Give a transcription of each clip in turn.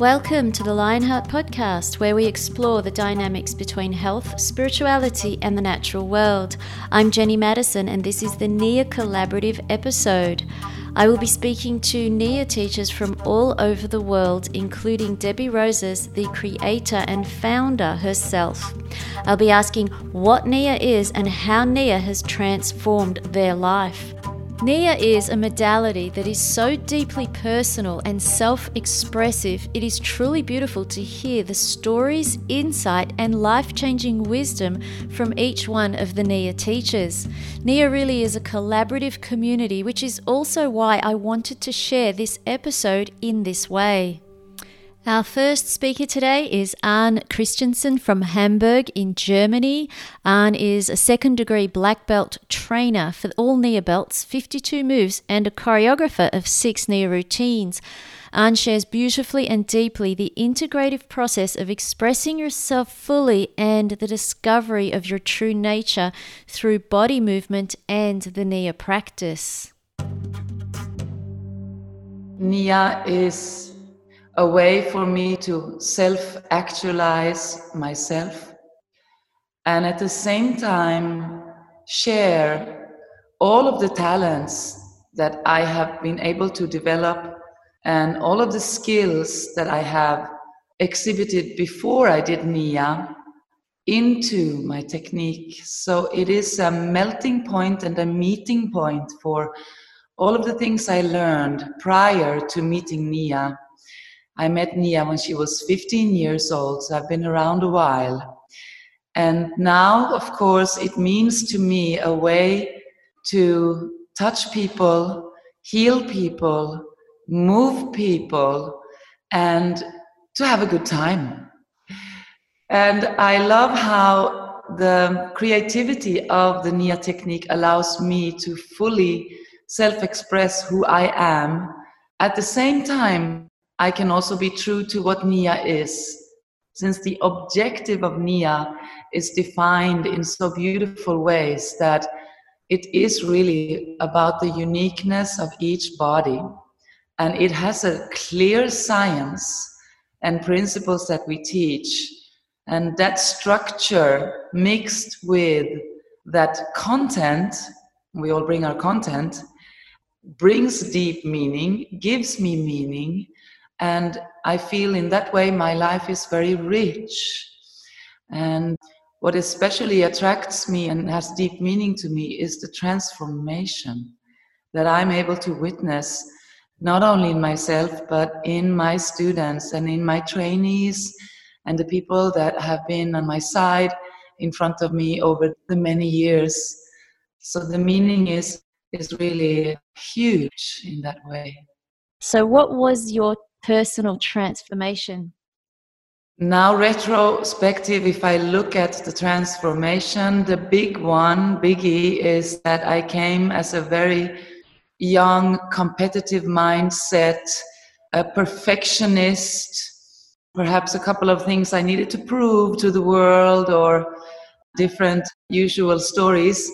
Welcome to the Lionheart Podcast, where we explore the dynamics between health, spirituality, and the natural world. I'm Jenny Madison, and this is the NIA Collaborative episode. I will be speaking to NIA teachers from all over the world, including Debbie Rosas, the creator and founder herself. I'll be asking what NIA is and how NIA has transformed their life. NIA is a modality that is so deeply personal and self expressive, it is truly beautiful to hear the stories, insight, and life changing wisdom from each one of the NIA teachers. NIA really is a collaborative community, which is also why I wanted to share this episode in this way. Our first speaker today is Arne Christensen from Hamburg in Germany. Arne is a second degree black belt trainer for all NIA belts, 52 moves, and a choreographer of six NIA routines. Arne shares beautifully and deeply the integrative process of expressing yourself fully and the discovery of your true nature through body movement and the NIA practice. NIA is a way for me to self actualize myself and at the same time share all of the talents that I have been able to develop and all of the skills that I have exhibited before I did NIA into my technique. So it is a melting point and a meeting point for all of the things I learned prior to meeting NIA I met Nia when she was 15 years old, so I've been around a while. And now, of course, it means to me a way to touch people, heal people, move people, and to have a good time. And I love how the creativity of the Nia technique allows me to fully self express who I am. At the same time, I can also be true to what Nia is, since the objective of Nia is defined in so beautiful ways that it is really about the uniqueness of each body. And it has a clear science and principles that we teach. And that structure mixed with that content, we all bring our content, brings deep meaning, gives me meaning, and I feel in that way my life is very rich. And what especially attracts me and has deep meaning to me is the transformation that I'm able to witness, not only in myself, but in my students and in my trainees and the people that have been on my side in front of me over the many years. So the meaning is is really huge in that way. So what was your personal transformation? Now, retrospective, if I look at the transformation, the big one, biggie, is that I came as a very young, competitive mindset, a perfectionist, perhaps a couple of things I needed to prove to the world or different usual stories.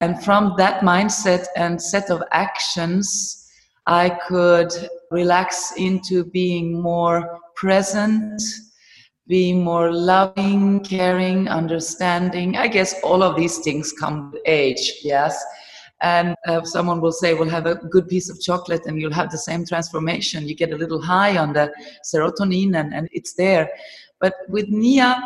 And from that mindset and set of actions, I could relax into being more present, being more loving, caring, understanding. I guess all of these things come with age, yes. And uh, someone will say, "Well, have a good piece of chocolate, and you'll have the same transformation. You get a little high on the serotonin, and, and it's there." But with Nia,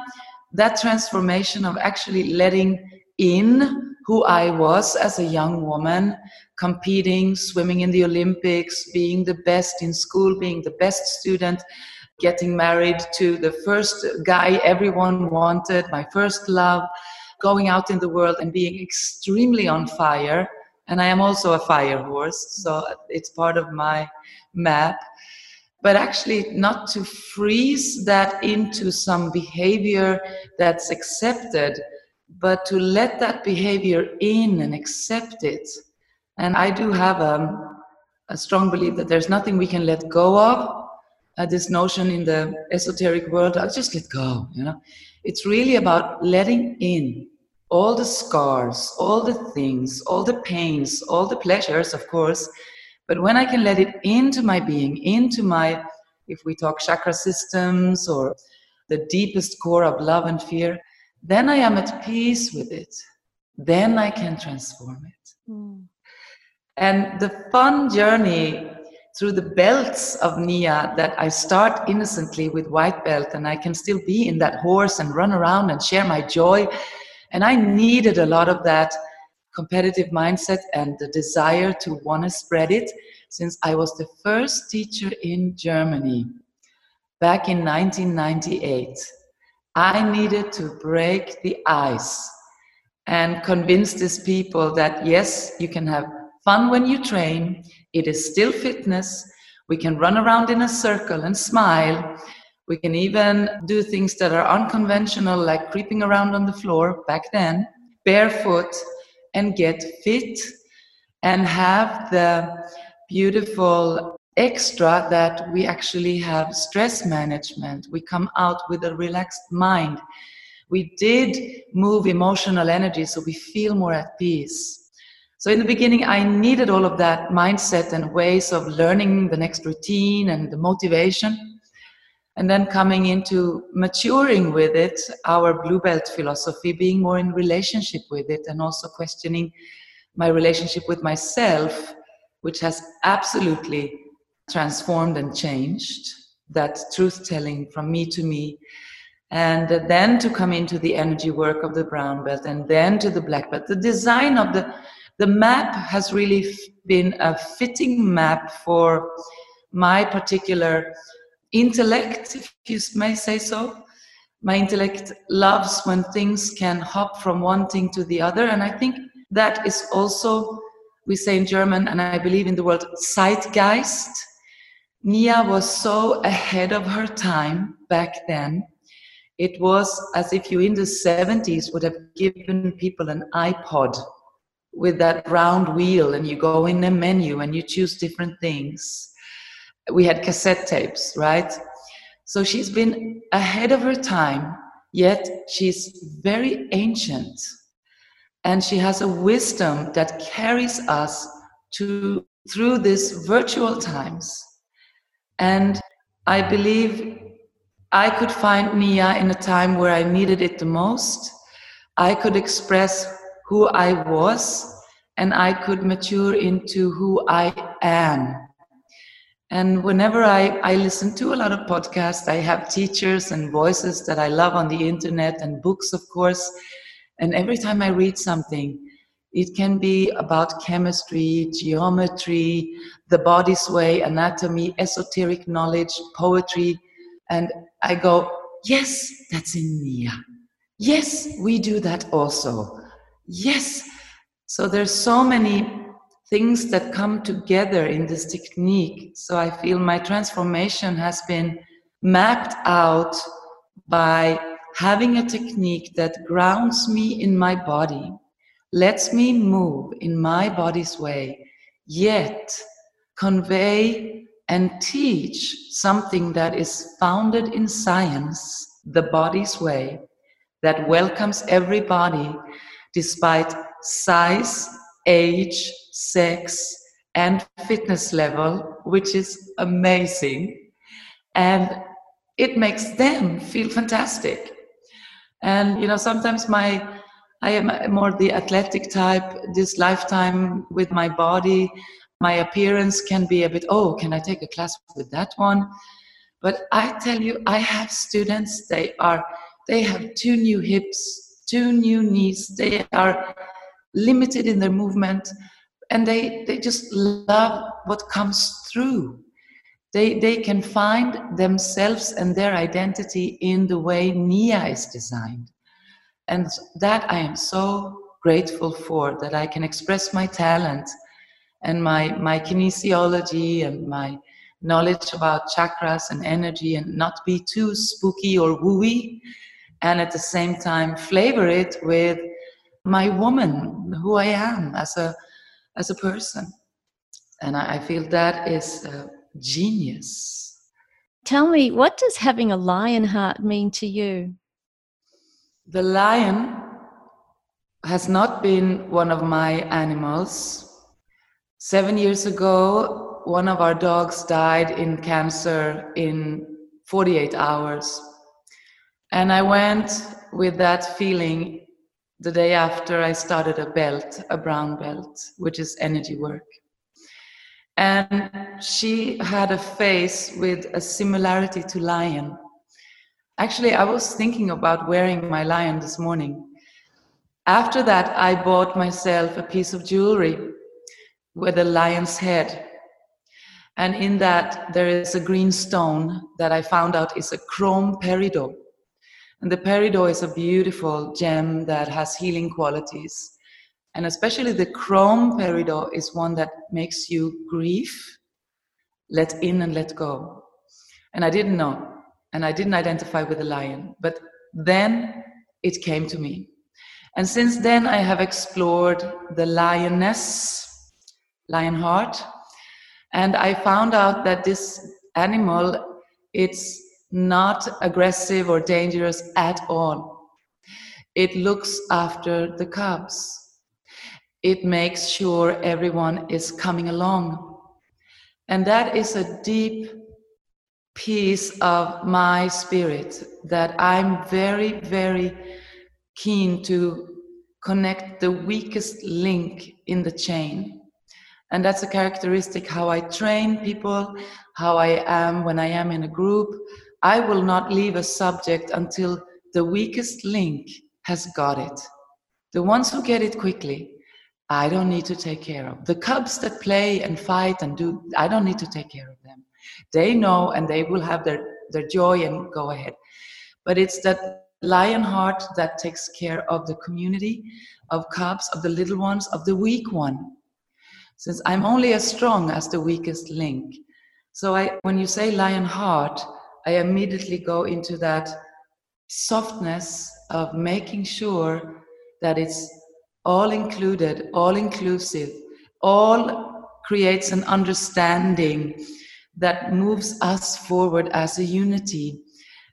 that transformation of actually letting in who I was as a young woman, competing, swimming in the Olympics, being the best in school, being the best student, getting married to the first guy everyone wanted, my first love, going out in the world and being extremely on fire. And I am also a fire horse, so it's part of my map. But actually, not to freeze that into some behavior that's accepted, but to let that behavior in and accept it and I do have a, a strong belief that there's nothing we can let go of. Uh, this notion in the esoteric world, I'll just let go, you know. It's really about letting in all the scars, all the things, all the pains, all the pleasures, of course. But when I can let it into my being, into my if we talk chakra systems or the deepest core of love and fear, then I am at peace with it. Then I can transform it. Mm. And the fun journey through the belts of Nia that I start innocently with white belt and I can still be in that horse and run around and share my joy. And I needed a lot of that competitive mindset and the desire to want to spread it since I was the first teacher in Germany back in 1998. I needed to break the ice and convince these people that yes, you can have fun when you train, it is still fitness. We can run around in a circle and smile. We can even do things that are unconventional, like creeping around on the floor back then, barefoot, and get fit and have the beautiful extra that we actually have stress management. We come out with a relaxed mind. We did move emotional energy so we feel more at peace. So in the beginning, I needed all of that mindset and ways of learning the next routine and the motivation. And then coming into maturing with it, our blue belt philosophy, being more in relationship with it, and also questioning my relationship with myself, which has absolutely transformed and changed that truth telling from me to me. And then to come into the energy work of the brown belt, and then to the black belt. The design of the the map has really been a fitting map for my particular intellect, if you may say so. My intellect loves when things can hop from one thing to the other, and I think that is also, we say in German, and I believe in the word Zeitgeist. Nia was so ahead of her time back then. It was as if you in the 70s would have given people an iPod with that round wheel and you go in a menu and you choose different things. We had cassette tapes, right? So she's been ahead of her time, yet she's very ancient. And she has a wisdom that carries us to through these virtual times. And I believe I could find Nia in a time where I needed it the most. I could express who I was and I could mature into who I am. And whenever I, I listen to a lot of podcasts, I have teachers and voices that I love on the internet and books, of course. And every time I read something, it can be about chemistry, geometry, the body's way, anatomy, esoteric knowledge, poetry. And I go, yes, that's in Nia. Yes, we do that also. Yes. So there's so many things that come together in this technique. So I feel my transformation has been mapped out by having a technique that grounds me in my body, lets me move in my body's way, yet convey and teach something that is founded in science, the body's way, that welcomes everybody despite size, age, sex, and fitness level, which is amazing. And it makes them feel fantastic. And, you know, sometimes my, I am more the athletic type, this lifetime with my body, my appearance can be a bit, oh, can I take a class with that one? But I tell you, I have students, they are, they have two new hips, two new knees, they are limited in their movement and they they just love what comes through. They they can find themselves and their identity in the way nia is designed. And that i am so grateful for that i can express my talent and my my kinesiology and my knowledge about chakras and energy and not be too spooky or wooey and at the same time flavor it with my woman, who I am as a as a person, and I, I feel that is uh, genius. Tell me, what does having a lion heart mean to you? The lion has not been one of my animals. Seven years ago, one of our dogs died in cancer in 48 hours. And I went with that feeling the day after I started a belt, a brown belt, which is energy work. And she had a face with a similarity to lion. Actually, I was thinking about wearing my lion this morning. After that, I bought myself a piece of jewelry with a lion's head. And in that, there is a green stone that I found out is a chrome peridot. And the peridot is a beautiful gem that has healing qualities. And especially the chrome peridot is one that makes you grieve, let in and let go. And I didn't know. And I didn't identify with the lion. But then it came to me. And since then, I have explored the lioness, lion heart. And I found out that this animal, it's not aggressive or dangerous at all. It looks after the cubs. It makes sure everyone is coming along. And that is a deep piece of my spirit that I'm very, very keen to connect the weakest link in the chain. And that's a characteristic how I train people, how I am when I am in a group, I will not leave a subject until the weakest link has got it. The ones who get it quickly, I don't need to take care of. The cubs that play and fight and do, I don't need to take care of them. They know and they will have their, their joy and go ahead. But it's that lion heart that takes care of the community, of cubs, of the little ones, of the weak one. Since I'm only as strong as the weakest link. So I, when you say lion heart, I immediately go into that softness of making sure that it's all included, all inclusive, all creates an understanding that moves us forward as a unity.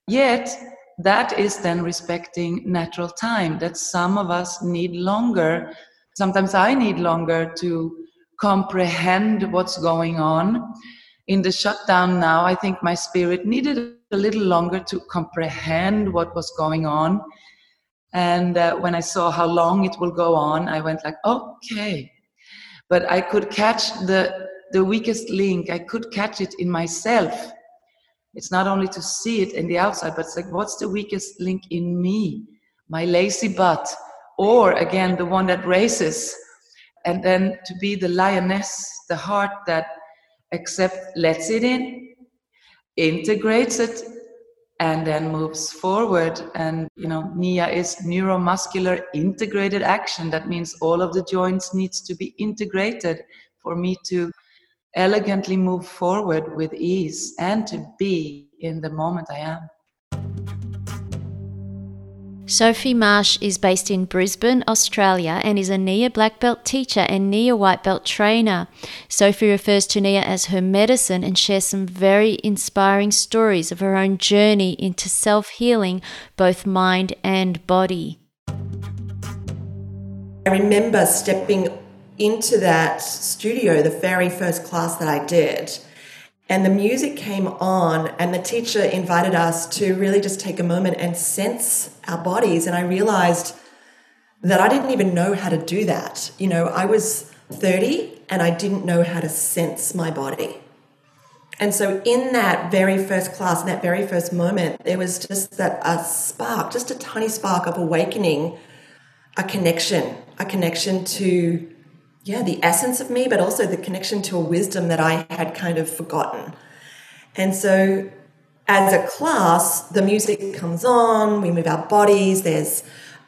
Yet, that is then respecting natural time, that some of us need longer. Sometimes I need longer to comprehend what's going on in the shutdown now, I think my spirit needed a little longer to comprehend what was going on. And uh, when I saw how long it will go on, I went like, okay. But I could catch the, the weakest link. I could catch it in myself. It's not only to see it in the outside, but it's like, what's the weakest link in me? My lazy butt. Or again, the one that races. And then to be the lioness, the heart that except lets it in, integrates it, and then moves forward. And you know, NIA is neuromuscular integrated action. That means all of the joints needs to be integrated for me to elegantly move forward with ease and to be in the moment I am. Sophie Marsh is based in Brisbane, Australia, and is a NIA black belt teacher and NIA white belt trainer. Sophie refers to NIA as her medicine and shares some very inspiring stories of her own journey into self healing, both mind and body. I remember stepping into that studio, the very first class that I did and the music came on, and the teacher invited us to really just take a moment and sense our bodies. And I realized that I didn't even know how to do that. You know, I was 30 and I didn't know how to sense my body. And so, in that very first class, in that very first moment, there was just that a spark, just a tiny spark of awakening, a connection, a connection to yeah, the essence of me, but also the connection to a wisdom that I had kind of forgotten. And so, as a class, the music comes on, we move our bodies, there's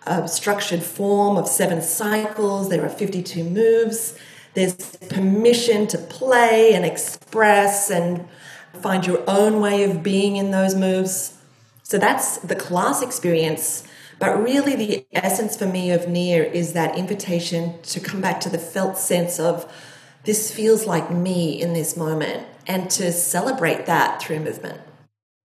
a structured form of seven cycles, there are 52 moves, there's permission to play and express and find your own way of being in those moves. So, that's the class experience but really, the essence for me of NIA is that invitation to come back to the felt sense of this feels like me in this moment and to celebrate that through movement.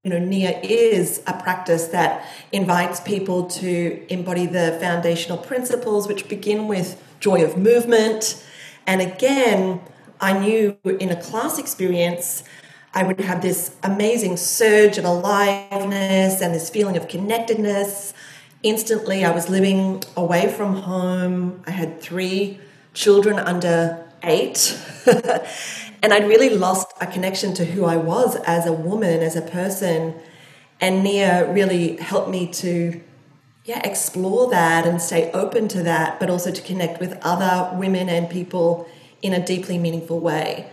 You know, NIA is a practice that invites people to embody the foundational principles, which begin with joy of movement. And again, I knew in a class experience, I would have this amazing surge of aliveness and this feeling of connectedness. Instantly, I was living away from home. I had three children under eight. and I'd really lost a connection to who I was as a woman, as a person. And Nia really helped me to yeah, explore that and stay open to that, but also to connect with other women and people in a deeply meaningful way.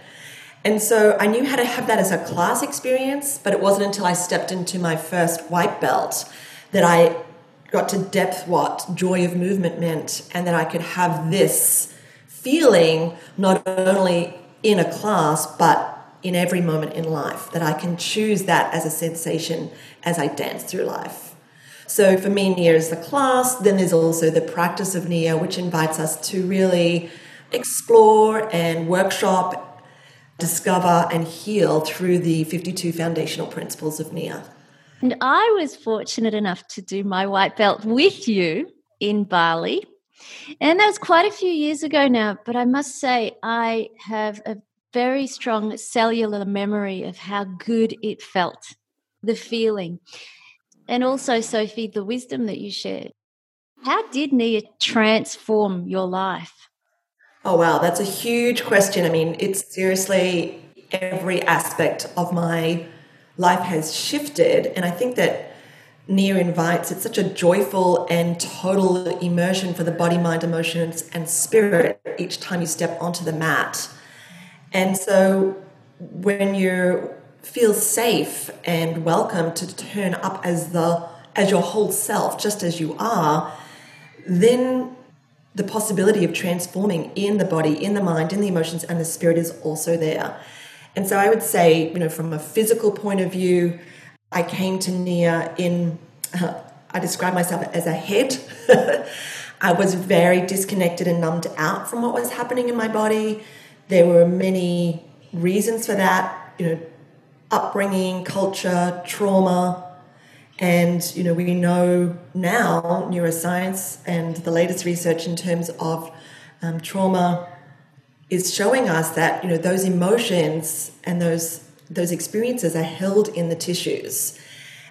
And so I knew how to have that as a class experience, but it wasn't until I stepped into my first white belt that I got to depth what joy of movement meant and that I could have this feeling not only in a class but in every moment in life that I can choose that as a sensation as I dance through life. So for me, Nia is the class. Then there's also the practice of Nia, which invites us to really explore and workshop discover and heal through the 52 foundational principles of Nia. And I was fortunate enough to do my white belt with you in Bali. And that was quite a few years ago now, but I must say, I have a very strong cellular memory of how good it felt, the feeling. And also, Sophie, the wisdom that you shared. How did Nia transform your life? Oh, wow. That's a huge question. I mean, it's seriously every aspect of my life has shifted. And I think that Nia invites, it's such a joyful and total immersion for the body, mind, emotions, and spirit each time you step onto the mat. And so when you feel safe and welcome to turn up as the as your whole self, just as you are, then the possibility of transforming in the body, in the mind, in the emotions, and the spirit is also there. And so I would say, you know, from a physical point of view, I came to Nia in, uh, I describe myself as a head. I was very disconnected and numbed out from what was happening in my body. There were many reasons for that, you know, upbringing, culture, trauma, and you know, we know now neuroscience and the latest research in terms of um, trauma is showing us that you know those emotions and those those experiences are held in the tissues.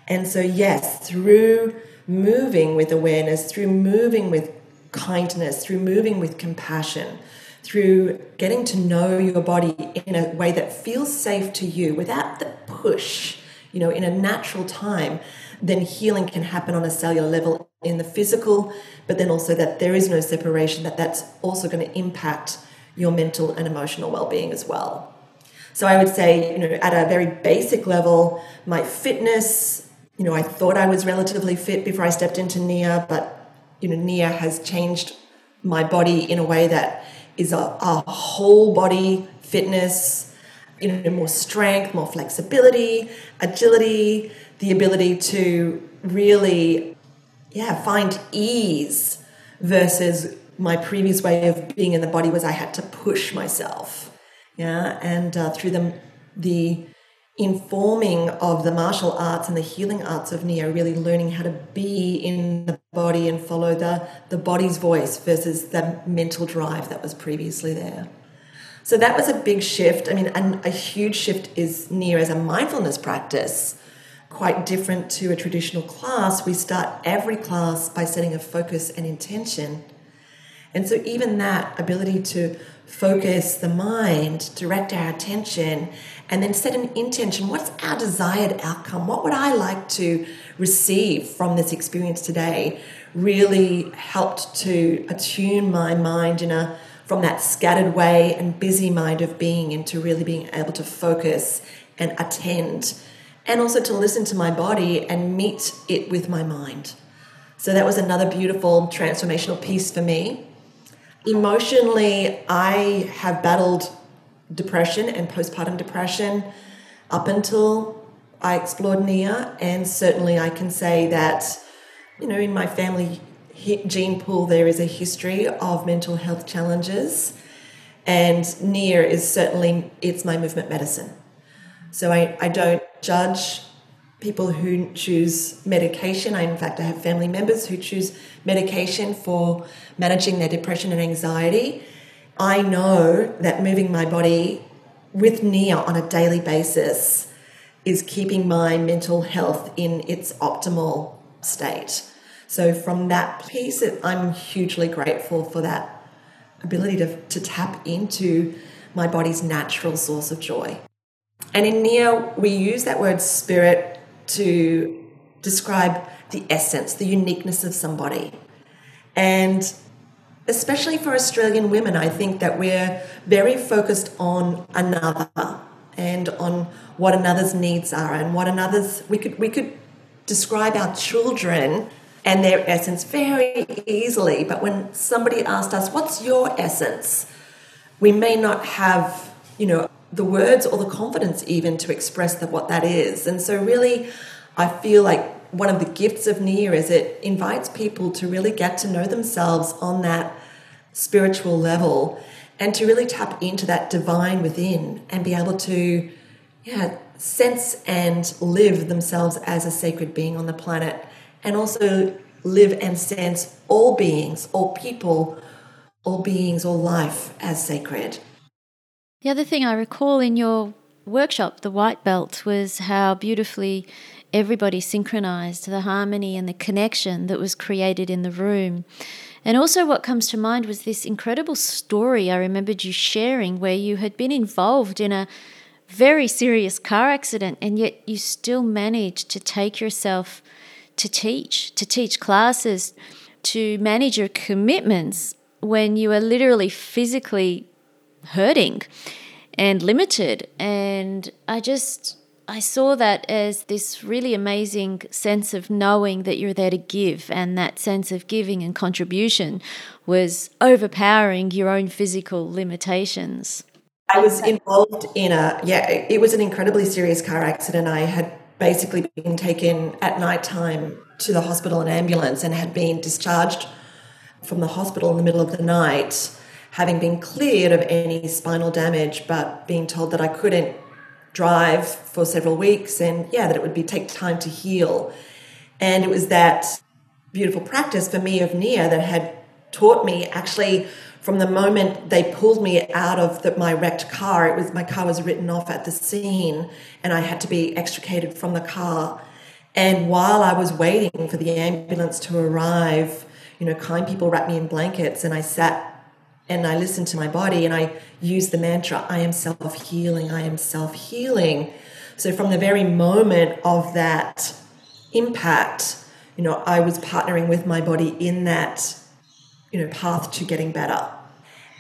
And so, yes, through moving with awareness, through moving with kindness, through moving with compassion, through getting to know your body in a way that feels safe to you without the push, you know, in a natural time, then healing can happen on a cellular level in the physical, but then also that there is no separation, that that's also going to impact your mental and emotional well-being as well. So I would say, you know, at a very basic level, my fitness, you know, I thought I was relatively fit before I stepped into Nia, but you know, Nia has changed my body in a way that is a, a whole body fitness, you know, more strength, more flexibility, agility, the ability to really, yeah, find ease versus my previous way of being in the body was I had to push myself. Yeah, and uh, through the the informing of the martial arts and the healing arts of Nia, really learning how to be in the body and follow the, the body's voice versus the mental drive that was previously there. So that was a big shift. I mean, and a huge shift is Nia as a mindfulness practice quite different to a traditional class, we start every class by setting a focus and intention. And so, even that ability to focus the mind, direct our attention, and then set an intention what's our desired outcome? What would I like to receive from this experience today? Really helped to attune my mind in a from that scattered way and busy mind of being into really being able to focus and attend and also to listen to my body and meet it with my mind. So that was another beautiful transformational piece for me. Emotionally, I have battled depression and postpartum depression up until I explored Nia, and certainly I can say that, you know, in my family gene pool, there is a history of mental health challenges, and Nia is certainly it's my movement medicine. So I, I don't judge people who choose medication. I, in fact, I have family members who choose medication for managing their depression and anxiety. I know that moving my body with Nia on a daily basis is keeping my mental health in its optimal state. So, from that piece, I'm hugely grateful for that ability to, to tap into my body's natural source of joy. And in Nia, we use that word spirit to describe the essence, the uniqueness of somebody. And especially for Australian women, I think that we're very focused on another and on what another's needs are and what another's we could we could describe our children and their essence very easily. But when somebody asked us, What's your essence? we may not have, you know, the words or the confidence even to express that what that is. And so really I feel like one of the gifts of Nia is it invites people to really get to know themselves on that spiritual level and to really tap into that divine within and be able to yeah sense and live themselves as a sacred being on the planet and also live and sense all beings all people all beings all life as sacred the other thing i recall in your workshop the white belt was how beautifully everybody synchronized the harmony and the connection that was created in the room. And also, what comes to mind was this incredible story I remembered you sharing where you had been involved in a very serious car accident and yet you still managed to take yourself to teach, to teach classes, to manage your commitments when you are literally physically hurting and limited. And I just I saw that as this really amazing sense of knowing that you're there to give, and that sense of giving and contribution was overpowering your own physical limitations. I was involved in a, yeah, it was an incredibly serious car accident. I had basically been taken at night time to the hospital in ambulance and had been discharged from the hospital in the middle of the night, having been cleared of any spinal damage, but being told that I couldn't drive for several weeks and yeah that it would be take time to heal. And it was that beautiful practice for me of nia that had taught me actually from the moment they pulled me out of the, my wrecked car it was my car was written off at the scene and i had to be extricated from the car. And while i was waiting for the ambulance to arrive you know kind people wrapped me in blankets and i sat and I listen to my body and I use the mantra, I am self healing, I am self healing. So from the very moment of that impact, you know, I was partnering with my body in that, you know, path to getting better.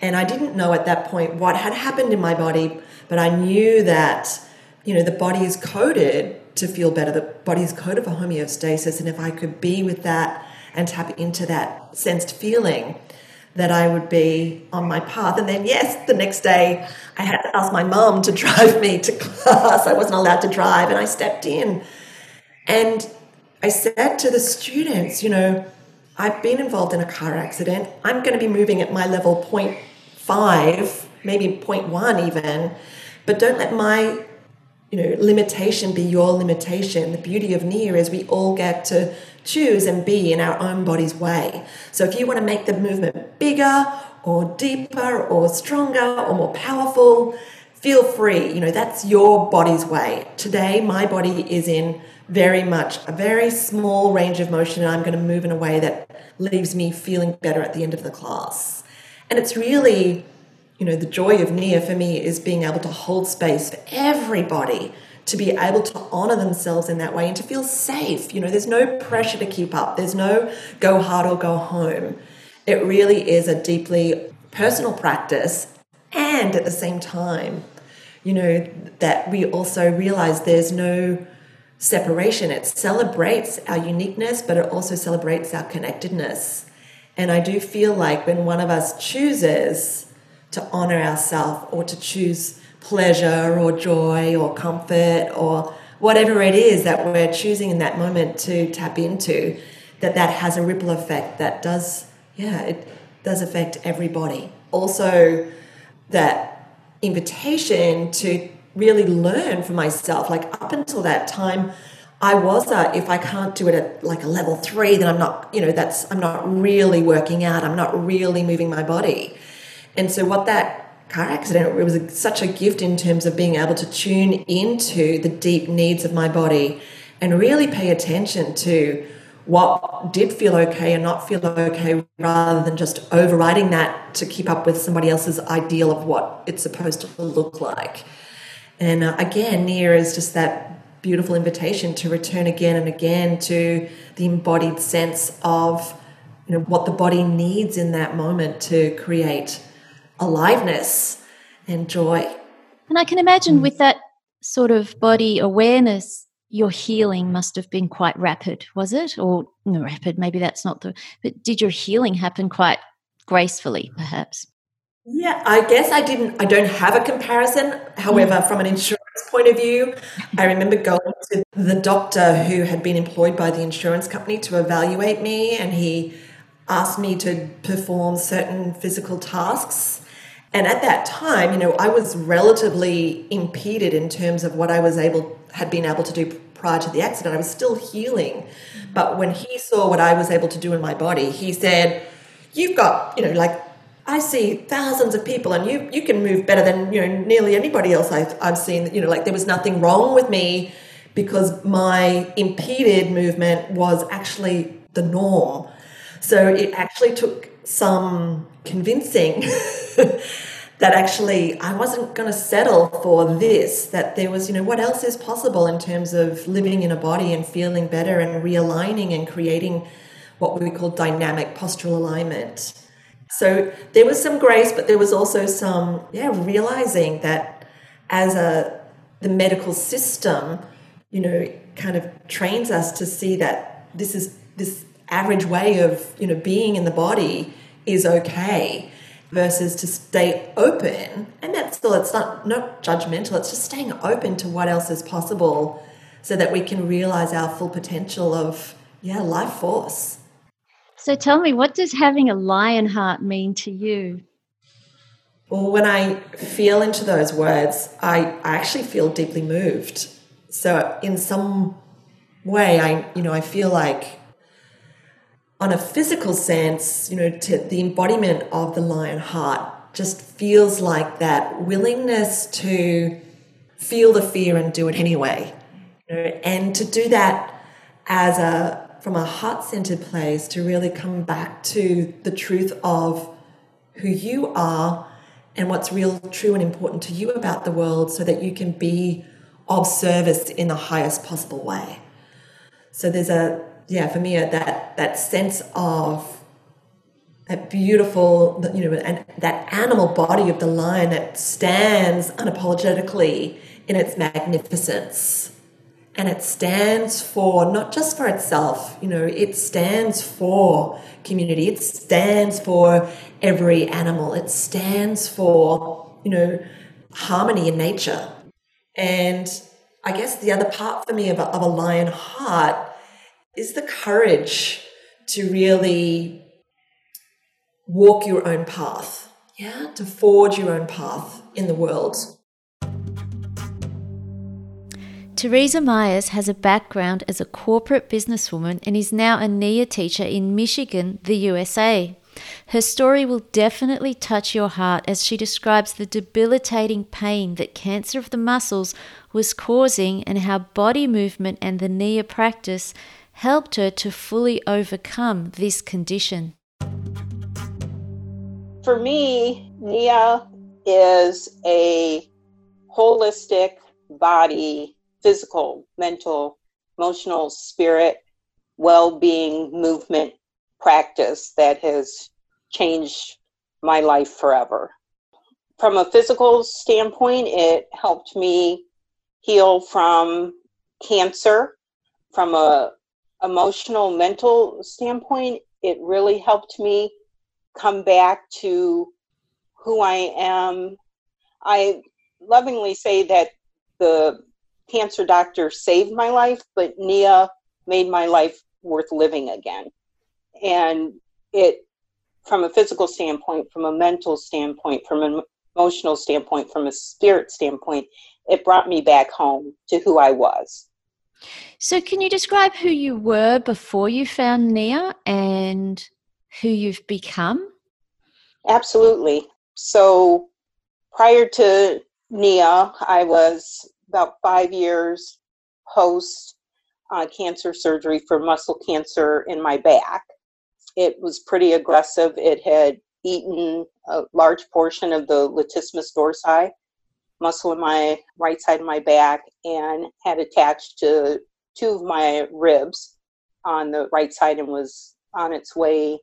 And I didn't know at that point what had happened in my body, but I knew that, you know, the body is coded to feel better. The body is coded for homeostasis. And if I could be with that and tap into that sensed feeling, that I would be on my path. And then, yes, the next day I had to ask my mum to drive me to class. I wasn't allowed to drive, and I stepped in. And I said to the students, you know, I've been involved in a car accident. I'm going to be moving at my level 0.5, maybe 0.1 even, but don't let my you know limitation be your limitation. The beauty of Nia is we all get to choose and be in our own body's way. So if you want to make the movement bigger or deeper or stronger or more powerful feel free. You know that's your body's way. Today my body is in very much a very small range of motion and i'm going to move in a way that leaves me feeling better at the end of the class. And it's really you know, the joy of Nia for me is being able to hold space for everybody to be able to honor themselves in that way and to feel safe. You know, there's no pressure to keep up, there's no go hard or go home. It really is a deeply personal practice. And at the same time, you know, that we also realize there's no separation. It celebrates our uniqueness, but it also celebrates our connectedness. And I do feel like when one of us chooses, to honor ourselves or to choose pleasure or joy or comfort or whatever it is that we're choosing in that moment to tap into that that has a ripple effect that does yeah it does affect everybody also that invitation to really learn for myself like up until that time I was a, if I can't do it at like a level three, then I'm not, you know, that's, I'm not really working out. I'm not really moving my body. And so, what that car accident it was a, such a gift in terms of being able to tune into the deep needs of my body and really pay attention to what did feel okay and not feel okay rather than just overriding that to keep up with somebody else's ideal of what it's supposed to look like. And uh, again, Nia is just that beautiful invitation to return again and again to the embodied sense of you know what the body needs in that moment to create aliveness and joy. And I can imagine mm. with that sort of body awareness your healing must have been quite rapid, was it? Or no, rapid, maybe that's not the, but did your healing happen quite gracefully, perhaps? Yeah, I guess I didn't, I don't have a comparison. However, mm. from an insurance point of view, I remember going to the doctor who had been employed by the insurance company to evaluate me, and he asked me to perform certain physical tasks. And at that time, you know, I was relatively impeded in terms of what I was able had been able to do prior to the accident. I was still healing. Mm-hmm. But when he saw what I was able to do in my body, he said, You've got, you know, like I see thousands of people and you you can move better than, you know, nearly anybody else I've, I've seen. You know, like there was nothing wrong with me because my impeded movement was actually the norm. So it actually took some convincing that actually I wasn't going to settle for this, that there was, you know, what else is possible in terms of living in a body and feeling better and realigning and creating what we call dynamic postural alignment. So there was some grace, but there was also some, yeah, realizing that as a the medical system, you know, kind of trains us to see that this is this average way of, you know, being in the body is okay versus to stay open. And that's still it's not not judgmental it's just staying open to what else is possible so that we can realize our full potential of yeah life force. So tell me what does having a lion heart mean to you? Well when i feel into those words i, I actually feel deeply moved. So in some way i you know i feel like on a physical sense, you know, to the embodiment of the lion heart just feels like that willingness to feel the fear and do it anyway. You know, and to do that as a from a heart-centered place to really come back to the truth of who you are and what's real true and important to you about the world so that you can be of service in the highest possible way. So there's a yeah, for me, uh, that that sense of that beautiful, you know, and that animal body of the lion that stands unapologetically in its magnificence. And it stands for not just for itself, you know, it stands for community, it stands for every animal, it stands for, you know, harmony in nature. And I guess the other part for me of a, of a lion heart is the courage to really walk your own path, yeah, to forge your own path in the world. Teresa Myers has a background as a corporate businesswoman and is now a NIA teacher in Michigan, the USA. Her story will definitely touch your heart as she describes the debilitating pain that cancer of the muscles was causing and how body movement and the NIA practice helped her to fully overcome this condition. For me, Nia is a holistic body, physical, mental, emotional, spirit, well being movement practice that has changed my life forever. From a physical standpoint, it helped me heal from cancer. From a emotional, mental standpoint, it really helped me come back to who I am. I lovingly say that the cancer doctor saved my life, but Nia made my life worth living again. And it, from a physical standpoint, from a mental standpoint, from an emotional standpoint, from a spirit standpoint, it brought me back home to who I was. So, can you describe who you were before you found Nia and who you've become? Absolutely. so prior to NIA, I was about five years post uh, cancer surgery for muscle cancer in my back. It was pretty aggressive. It had eaten a large portion of the latissimus dorsi muscle in my right side of my back and had attached to two of my ribs on the right side and was on its way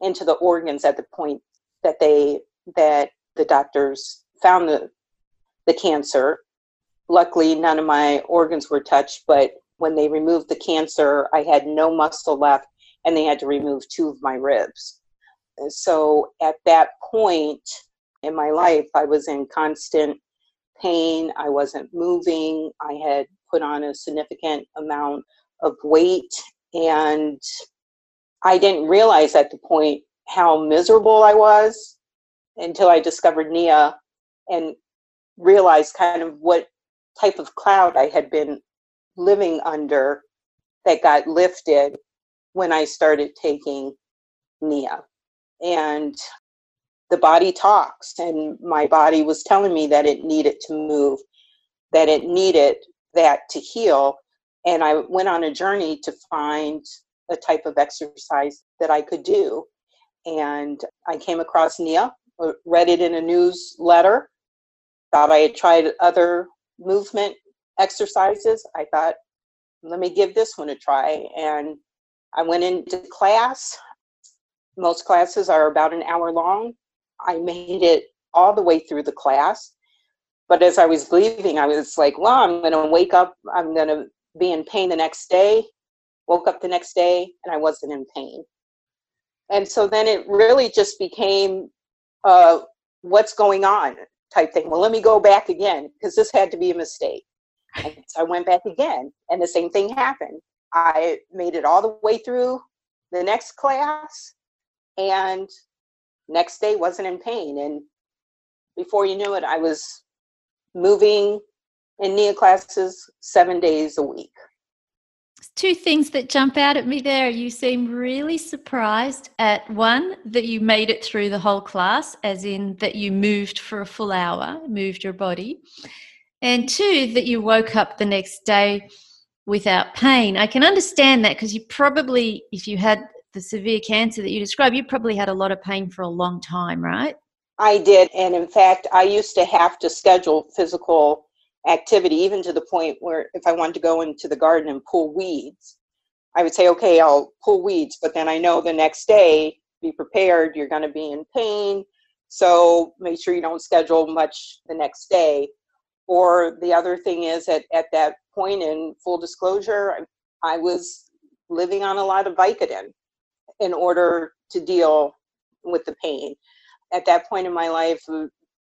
into the organs at the point that they that the doctors found the the cancer. Luckily none of my organs were touched but when they removed the cancer i had no muscle left and they had to remove two of my ribs. So at that point in my life i was in constant pain i wasn't moving i had put on a significant amount of weight and I didn't realize at the point how miserable I was until I discovered Nia and realized kind of what type of cloud I had been living under that got lifted when I started taking Nia. And the body talks, and my body was telling me that it needed to move, that it needed that to heal. And I went on a journey to find a type of exercise that I could do. And I came across Nia, uh, read it in a newsletter, thought I had tried other movement exercises. I thought, let me give this one a try. And I went into class. Most classes are about an hour long. I made it all the way through the class. But as I was leaving, I was like, well, I'm going to wake up, I'm going to be in pain the next day woke up the next day and I wasn't in pain. And so then it really just became uh, what's going on type thing. Well, let me go back again because this had to be a mistake. And so I went back again and the same thing happened. I made it all the way through the next class and next day wasn't in pain. And before you knew it, I was moving in NIA classes seven days a week two things that jump out at me there. You seem really surprised at one, that you made it through the whole class, as in that you moved for a full hour, moved your body. And two, that you woke up the next day without pain. I can understand that because you probably, if you had the severe cancer that you described, you probably had a lot of pain for a long time, right? I did. And in fact, I used to have to schedule physical activity, even to the point where if I wanted to go into the garden and pull weeds, I would say, okay, I'll pull weeds, but then I know the next day, be prepared, you're going to be in pain. So make sure you don't schedule much the next day. Or the other thing is at, at that point, in full disclosure, I, I was living on a lot of Vicodin in order to deal with the pain. At that point in my life,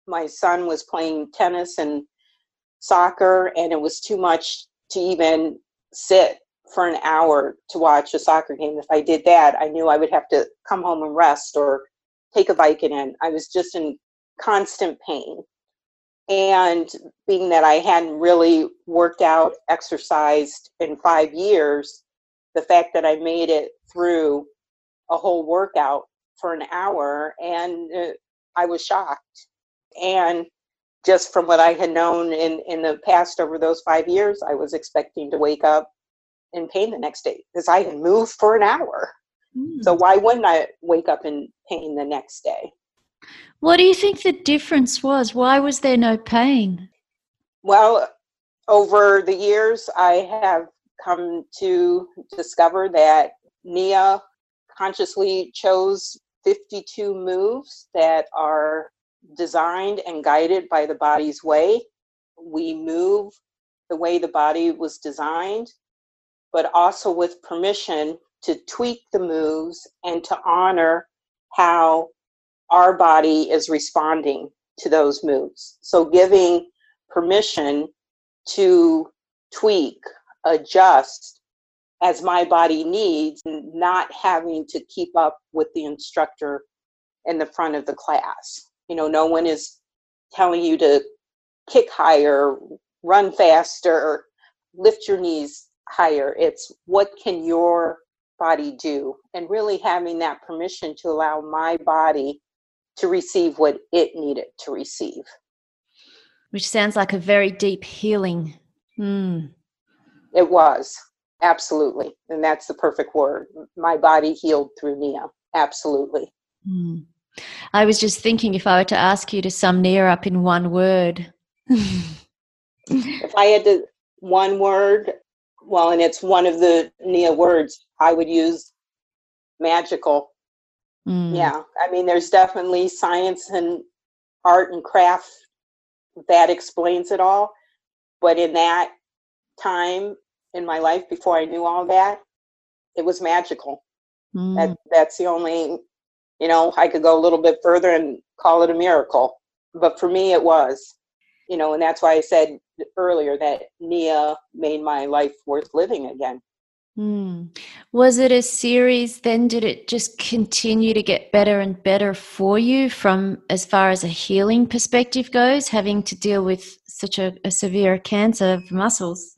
my son was playing tennis and soccer and it was too much to even sit for an hour to watch a soccer game. If I did that, I knew I would have to come home and rest or take a Vicodin. I was just in constant pain. And being that I hadn't really worked out, exercised in five years, the fact that I made it through a whole workout for an hour and uh, I was shocked. And just from what I had known in, in the past over those five years, I was expecting to wake up in pain the next day because I had moved for an hour. Mm. So why wouldn't I wake up in pain the next day? What do you think the difference was? Why was there no pain? Well, over the years, I have come to discover that Nia consciously chose 52 moves that are designed and guided by the body's way. We move the way the body was designed, but also with permission to tweak the moves and to honor how our body is responding to those moves. So, giving permission to tweak, adjust as my body needs, not having to keep up with the instructor in the front of the class. You know, no one is telling you to kick higher, run faster, lift your knees higher. It's what can your body do? And really having that permission to allow my body to receive what it needed to receive. Which sounds like a very deep healing. Mm. It was, absolutely. And that's the perfect word. My body healed through Nia. Absolutely. Mm. I was just thinking if I were to ask you to sum Nia up in one word. if I had to, one word, well, and it's one of the Nia words, I would use magical. Mm. Yeah, I mean, there's definitely science and art and craft that explains it all. But in that time in my life before I knew all that, it was magical. Mm. That that's the only, you know, I could go a little bit further and call it a miracle. But for me, it was, you know, and that's why I said earlier that Nia made my life worth living again. Hmm. Was it a series then? Did it just continue to get better and better for you from as far as a healing perspective goes, having to deal with such a, a severe cancer of muscles?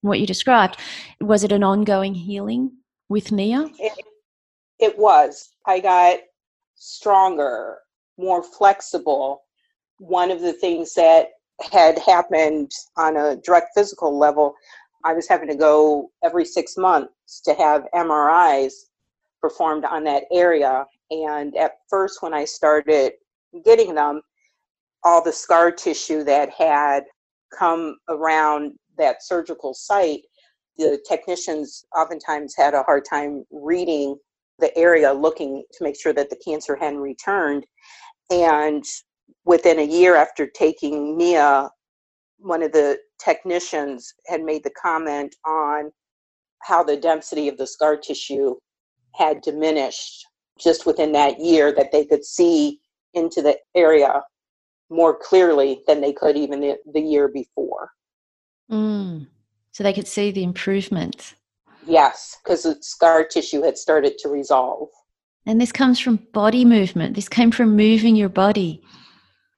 What you described, was it an ongoing healing with Nia? It, it was. I got stronger, more flexible. One of the things that had happened on a direct physical level, I was having to go every six months to have MRIs performed on that area. And at first, when I started getting them, all the scar tissue that had come around that surgical site, the technicians oftentimes had a hard time reading the area, looking to make sure that the cancer hadn't returned. And within a year after taking Nia, one of the technicians had made the comment on how the density of the scar tissue had diminished just within that year that they could see into the area more clearly than they could even the, the year before. Mm. So they could see the improvement. Yes, because the scar tissue had started to resolve. And this comes from body movement. This came from moving your body.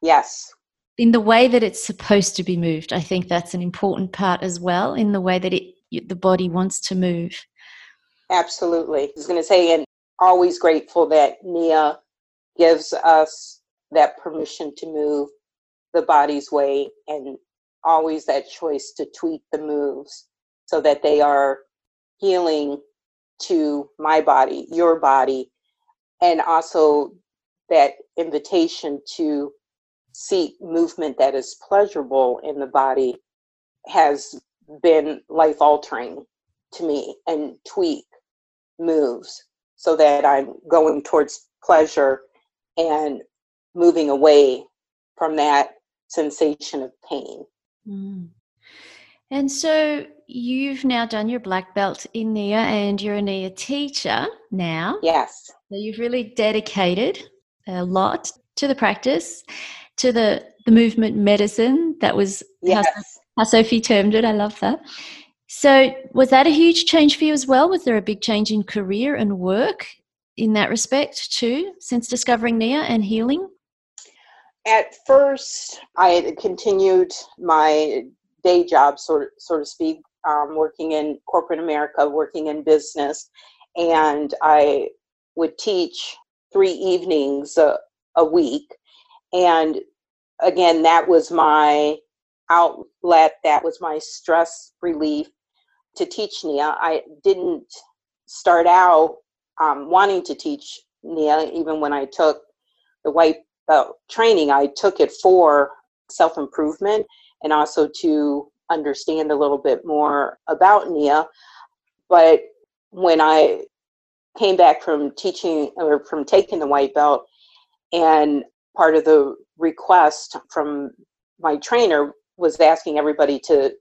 Yes. In the way that it's supposed to be moved. I think that's an important part as well, in the way that it the body wants to move. Absolutely. I was going to say, and always grateful that Nia gives us that permission to move the body's way and always that choice to tweak the moves so that they are healing to my body, your body, and also that invitation to seek movement that is pleasurable in the body has been life altering to me and tweak moves so that I'm going towards pleasure and moving away from that sensation of pain. Mm. And so you've now done your black belt in Nia and you're a Nia teacher now. Yes. So you've really dedicated a lot to the practice to the, the movement medicine. That was yes. how, how Sophie termed it. I love that. So, was that a huge change for you as well? Was there a big change in career and work in that respect too, since discovering Nia and healing? At first, I continued my day job, sort so to speak, um, working in corporate America, working in business, and I would teach three evenings a, a week. And again, that was my outlet, that was my stress relief to teach Nia. I didn't start out um, wanting to teach Nia, even when I took the white belt training, I took it for self improvement and also to understand a little bit more about Nia. But when I came back from teaching or from taking the white belt, and part of the request from my trainer was asking everybody to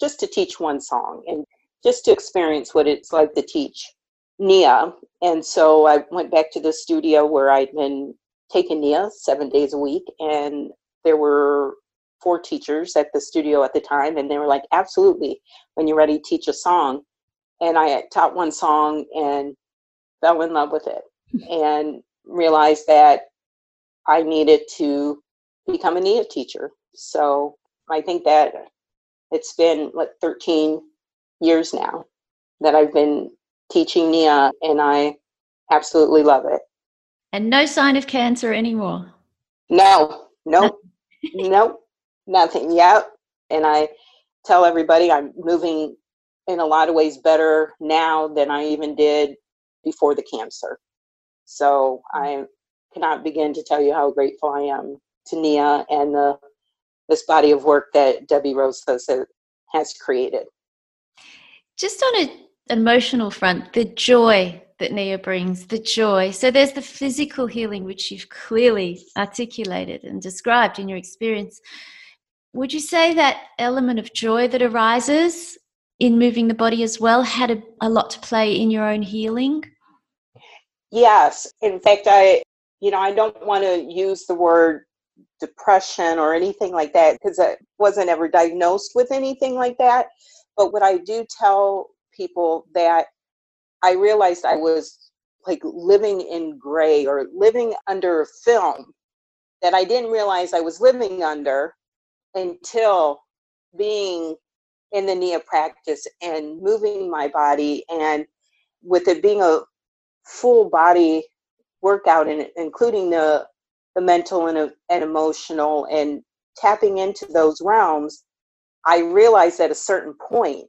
just to teach one song and just to experience what it's like to teach Nia. And so I went back to the studio where I'd been taking Nia seven days a week, and there were four teachers at the studio at the time, and they were like, "Absolutely, when you're ready, teach a song." And I taught one song and fell in love with it, and realized that I needed to become a Nia teacher. So I think that it's been like 13 years now that I've been teaching Nia, and I absolutely love it. And no sign of cancer anymore. No, no, no, nothing. Yep. And I tell everybody I'm moving in a lot of ways better now than I even did before the cancer. So I cannot begin to tell you how grateful I am to Nia and the this body of work that Debbie Rosas, has created. Just on an emotional front, the joy that Nia brings, the joy. So there's the physical healing, which you've clearly articulated and described in your experience. Would you say that element of joy that arises in moving the body as well had a, a lot to play in your own healing? Yes. In fact, I, you know, I don't want to use the word depression or anything like that because I wasn't ever diagnosed with anything like that. But what I do tell people that I realized I was like living in gray or living under a film that I didn't realize I was living under until being in the Nia practice and moving my body and with it being a full body workout and including the the mental and, and emotional and tapping into those realms i realized at a certain point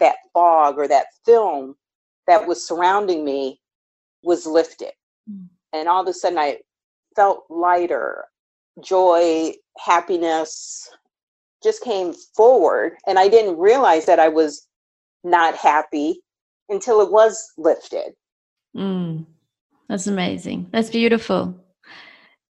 that fog or that film that was surrounding me was lifted. Mm. and all of a sudden i felt lighter. Joy happiness just came forward and i didn't realize that i was not happy until it was lifted. Mm, that's amazing. That's beautiful.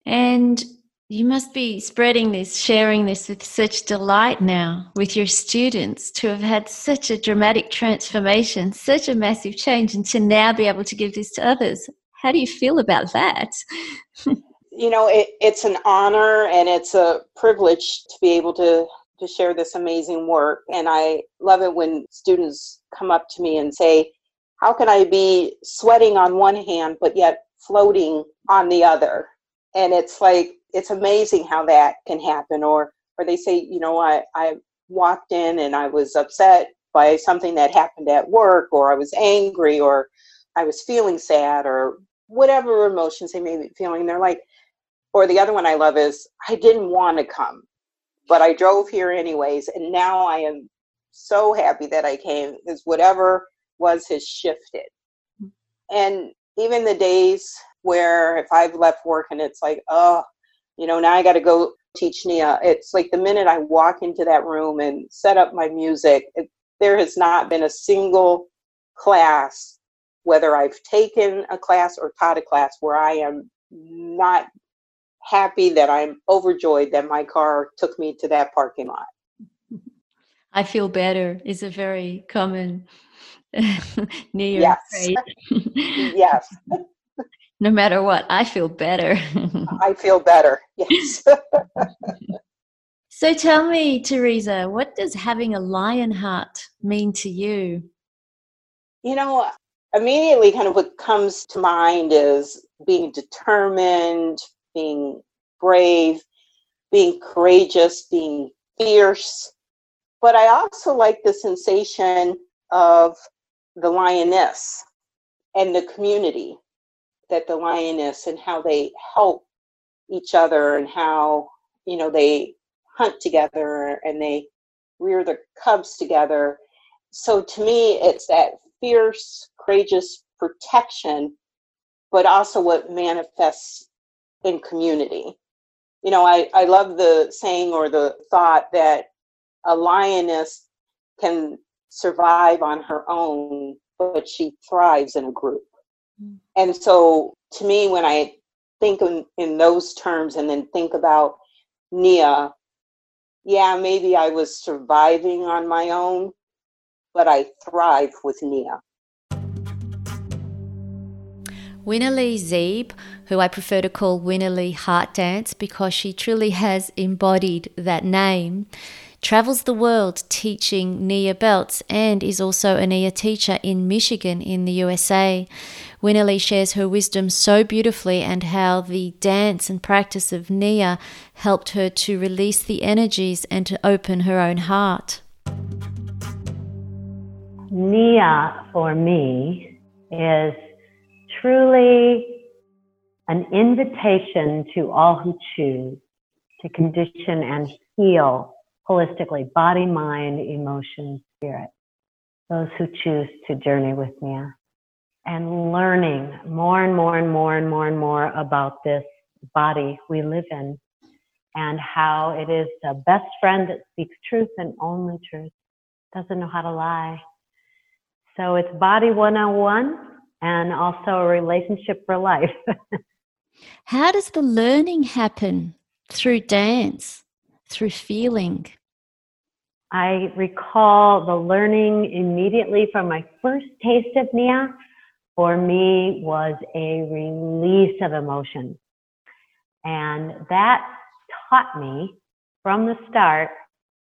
And you must be spreading this, sharing this with such delight now with your students to have had such a dramatic transformation, such a massive change, and to now be able to give this to others. How do you feel about that? you know, it, it's an honor and it's a privilege to be able to to share this amazing work. And I love it when students come up to me and say, "How can I be sweating on one hand but yet floating on the other?" And it's like it's amazing how that can happen. Or or they say you know i i walked in and i was upset by something that happened at work or i was angry or i was feeling sad or whatever emotions they may be feeling. They're like or the other one i love is i didn't want to come but i drove here anyways and now i am so happy that i came because whatever was has shifted. Mm. And even the days where if i've left work and it's like oh you know now i got to go teach nia. It's like the minute i walk into that room and set up my music it, there has not been a single class whether i've taken a class or taught a class where i am not happy that i'm overjoyed that my car took me to that parking lot. I feel better is a very common New Year's yes. yes no matter what, I feel better. I feel better, yes. so tell me, Teresa, what does having a lion heart mean to you? You know, immediately kind of what comes to mind is being determined, being brave, being courageous, being fierce. But I also like the sensation of the lioness and the community that the lioness and how they help each other and how you know they hunt together and they rear their cubs together. So to me it's that fierce courageous protection but also what manifests in community. You know i, I love the saying or the thought that a lioness can survive on her own but she thrives in a group and so to me, when I think in, in those terms and then think about Nia, yeah, maybe I was surviving on my own, but I thrive with Nia. Winalee Zeeb, who I prefer to call Winalee Heart Dance because she truly has embodied that name, travels the world teaching Nia belts and is also a Nia teacher in Michigan in the USA. Winalee shares her wisdom so beautifully and how the dance and practice of Nia helped her to release the energies and to open her own heart. Nia for me is truly an invitation to all who choose to condition and heal holistically body, mind, emotion, spirit. Those who choose to journey with Nia and learning more and more and more and more and more about this body we live in and how it is the best friend that speaks truth and only truth, doesn't know how to lie. So it's body 101 and also a relationship for life. how does the learning happen? Through dance, through feeling? I recall the learning immediately from my first taste of Nia for me was a release of emotion. And that taught me from the start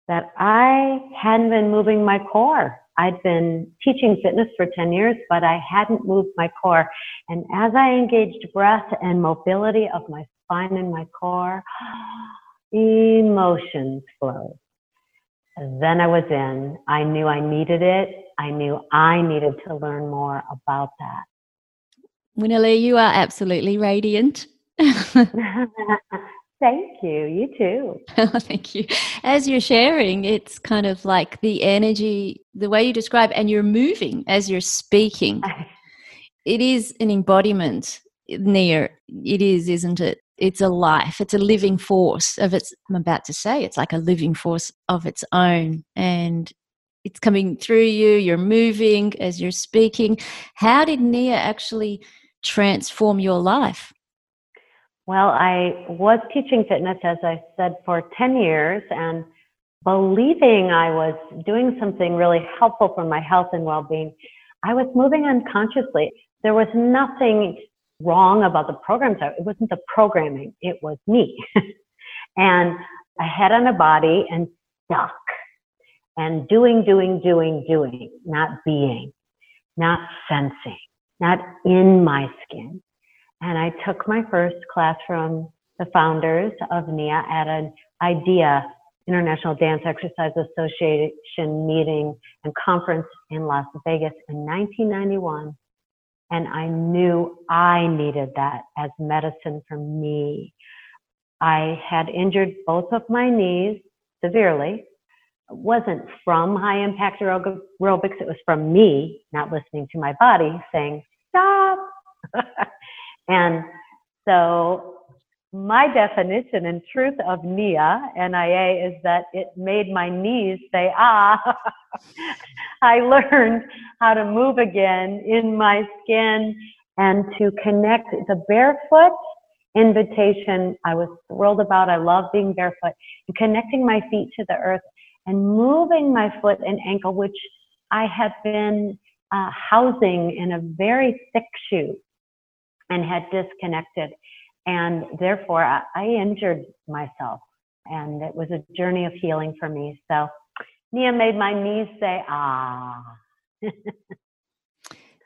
that I hadn't been moving my core. I'd been teaching fitness for 10 years, but I hadn't moved my core. And as I engaged breath and mobility of my spine and my core, emotions flowed. Then I was in. I knew I needed it. I knew I needed to learn more about that. Winalee, you are absolutely radiant. Thank you. You too. Thank you. As you're sharing, it's kind of like the energy, the way you describe, and you're moving as you're speaking. It is an embodiment near. It is, isn't it? It's a life. It's a living force of its. I'm about to say it's like a living force of its own, and it's coming through you. You're moving as you're speaking. How did Nia actually transform your life? Well, I was teaching fitness, as I said, for 10 years and believing I was doing something really helpful for my health and well being. I was moving unconsciously. There was nothing wrong about the programs. It wasn't the programming, it was me. and a head on a body and stuck and doing, doing, doing, doing, not being, not sensing, not in my skin. And I took my first class from the founders of NIA at an IDEA, International Dance Exercise Association meeting and conference in Las Vegas in 1991. And I knew I needed that as medicine for me. I had injured both of my knees severely. It wasn't from high impact aerobics, it was from me not listening to my body saying, stop. And so my definition and truth of NIA, NIA, is that it made my knees say, ah. I learned how to move again in my skin and to connect the barefoot invitation I was thrilled about. I love being barefoot and connecting my feet to the earth and moving my foot and ankle, which I had been uh, housing in a very thick shoe and had disconnected. And therefore, I, I injured myself. And it was a journey of healing for me. So Nia made my knees say, ah.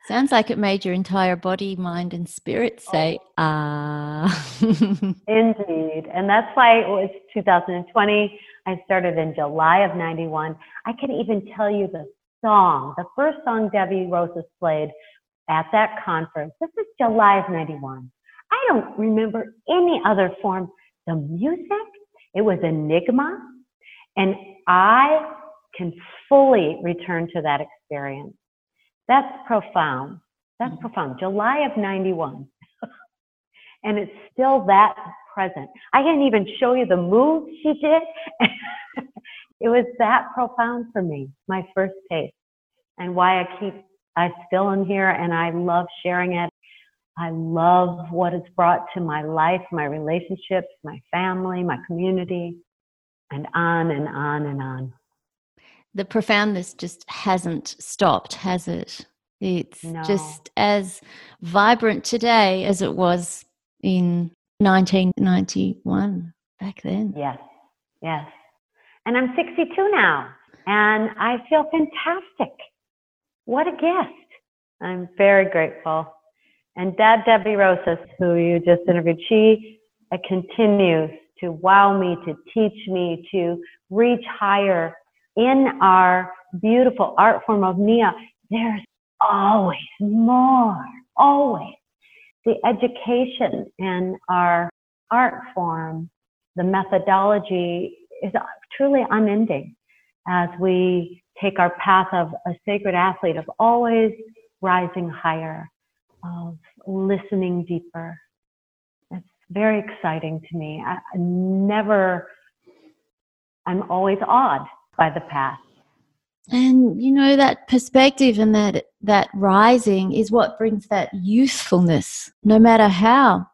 Sounds like it made your entire body, mind, and spirit say, oh. ah. Indeed. And that's why it was 2020. I started in July of 91. I can even tell you the song. The first song Debbie Rosas played at that conference. This is July of 91. I don't remember any other form. The music, it was Enigma. And I can fully return to that experience. That's profound. That's mm-hmm. profound. July of 91. and it's still that present. I can't even show you the move she did. it was that profound for me, my first taste, and why I keep I still am here and I love sharing it. I love what it's brought to my life, my relationships, my family, my community, and on and on and on. The profoundness just hasn't stopped, has it? It's no. just as vibrant today as it was in 1991 back then. Yes, yes. And I'm 62 now, and I feel fantastic what a gift. I'm very grateful. And Dad Debbie Rosas, who you just interviewed, she uh, continues to wow me, to teach me, to reach higher in our beautiful art form of Nia. There's always more, always. the education in our art form, the methodology is truly unending as we take our path of a sacred athlete of always rising higher, of listening deeper. It's very exciting to me. I, I never, I'm always awed by the path. And you know that perspective and that that rising is what brings that youthfulness, no matter how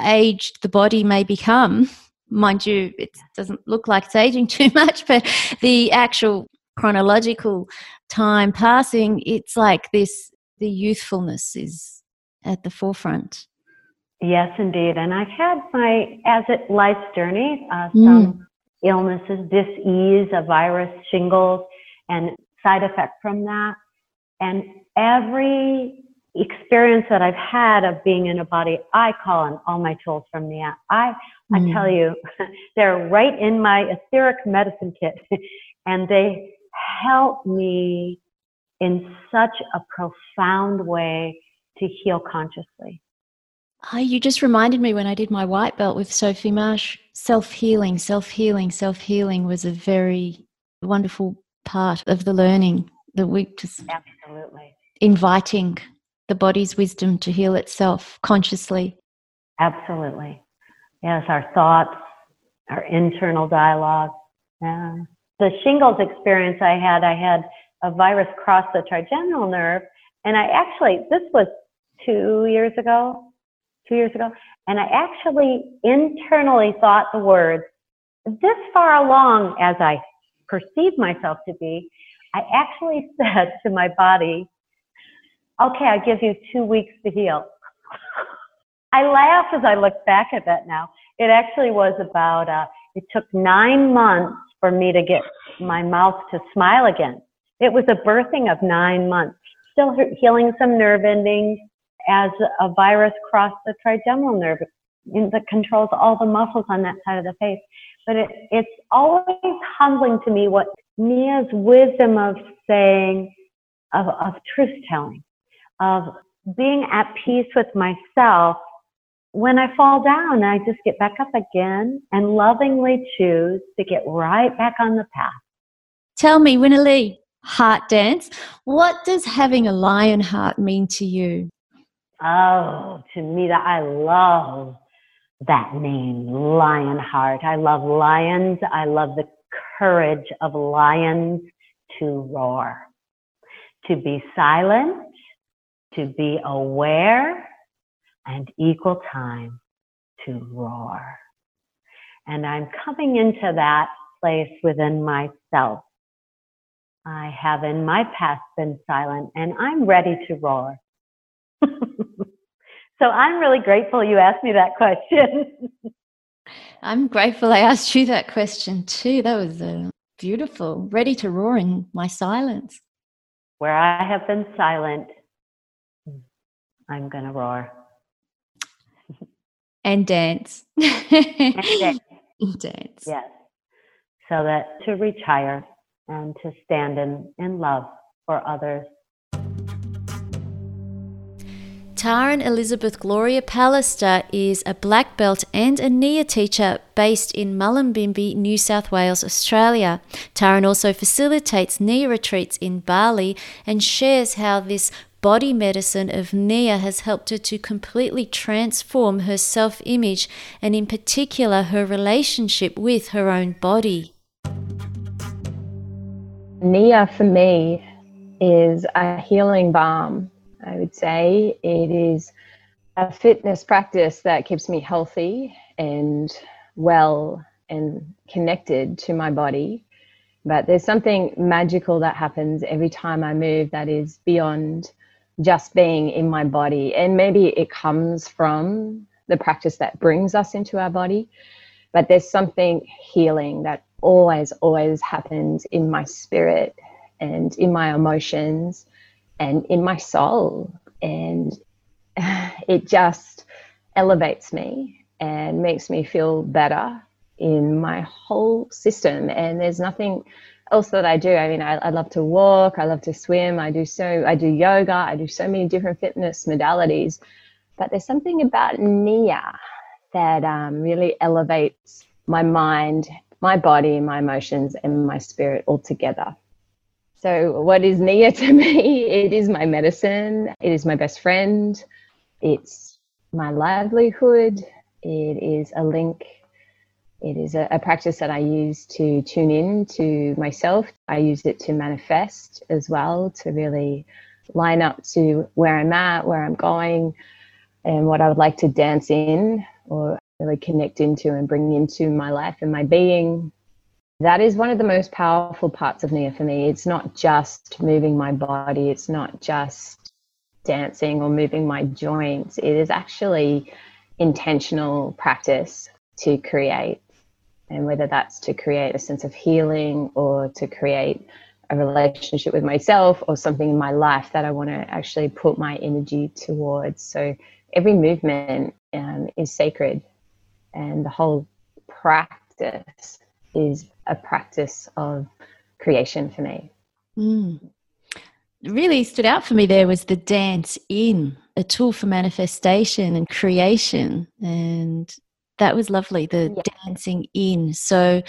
aged the body may become. Mind you, it doesn't look like it's aging too much, but the actual chronological time passing, it's like this the youthfulness is at the forefront. Yes, indeed. And I've had my, as it life's journey, uh, mm. some illnesses, dis-ease, a virus, shingles, and side effect from that. And every experience that I've had of being in a body, I call on all my tools from the I, I mm. tell you, they're right in my etheric medicine kit, and they help me in such a profound way to heal consciously. Oh, you just reminded me when I did my white belt with Sophie Marsh, self healing, self healing, self healing was a very wonderful part of the learning that we just absolutely inviting the body's wisdom to heal itself consciously. Absolutely. Yes, our thoughts, our internal dialogue. Yeah. The shingles experience I had, I had a virus cross the trigeminal nerve. And I actually, this was two years ago, two years ago, and I actually internally thought the words, this far along as I perceive myself to be, I actually said to my body, okay, I give you two weeks to heal. I laugh as I look back at that now. It actually was about, uh, it took nine months for me to get my mouth to smile again. It was a birthing of nine months, still healing some nerve endings as a virus crossed the trigeminal nerve that controls all the muscles on that side of the face. But it, it's always humbling to me what Nia's wisdom of saying, of, of truth telling, of being at peace with myself. When I fall down, I just get back up again and lovingly choose to get right back on the path. Tell me, Winalee, heart dance. What does having a lion heart mean to you? Oh, to me, that I love that name, Lionheart. I love lions. I love the courage of lions to roar, to be silent, to be aware, and equal time to roar. And I'm coming into that place within myself I have in my past been silent and I'm ready to roar. so I'm really grateful you asked me that question. I'm grateful I asked you that question too. That was uh, beautiful. Ready to roar in my silence. Where I have been silent, I'm going to roar. and dance. and dance. dance. Yes. So that to reach higher and to stand in, in love for others. Taryn Elizabeth Gloria Pallister is a black belt and a NIA teacher based in Mullumbimby, New South Wales, Australia. Taryn also facilitates NIA retreats in Bali and shares how this body medicine of NIA has helped her to completely transform her self image and, in particular, her relationship with her own body. Nia for me is a healing balm. I would say it is a fitness practice that keeps me healthy and well and connected to my body. But there's something magical that happens every time I move that is beyond just being in my body. And maybe it comes from the practice that brings us into our body. But there's something healing that always, always happens in my spirit and in my emotions and in my soul. And it just elevates me and makes me feel better in my whole system. And there's nothing else that I do. I mean, I, I love to walk, I love to swim, I do so, I do yoga, I do so many different fitness modalities. But there's something about Nia that um, really elevates my mind, my body, my emotions, and my spirit all together. So, what is Nia to me? It is my medicine, it is my best friend, it's my livelihood, it is a link, it is a, a, practice that I use to tune in to myself. I use it to manifest as well, to really line up to where I'm at, where I'm going, and what I would like to dance in or really connect into and bring into my life and my being. That is one of the most powerful parts of Nia for me. It's not just moving my body, it's not just dancing or moving my joints. It is actually intentional practice to create. And whether that's to create a sense of healing or to create a relationship with myself or something in my life that I want to actually put my energy towards. So every movement um, is sacred, and the whole practice is a practice of creation for me. Mm. Really stood out for me there was the dance in, a tool for manifestation and creation. And that was lovely, the yeah. dancing in. So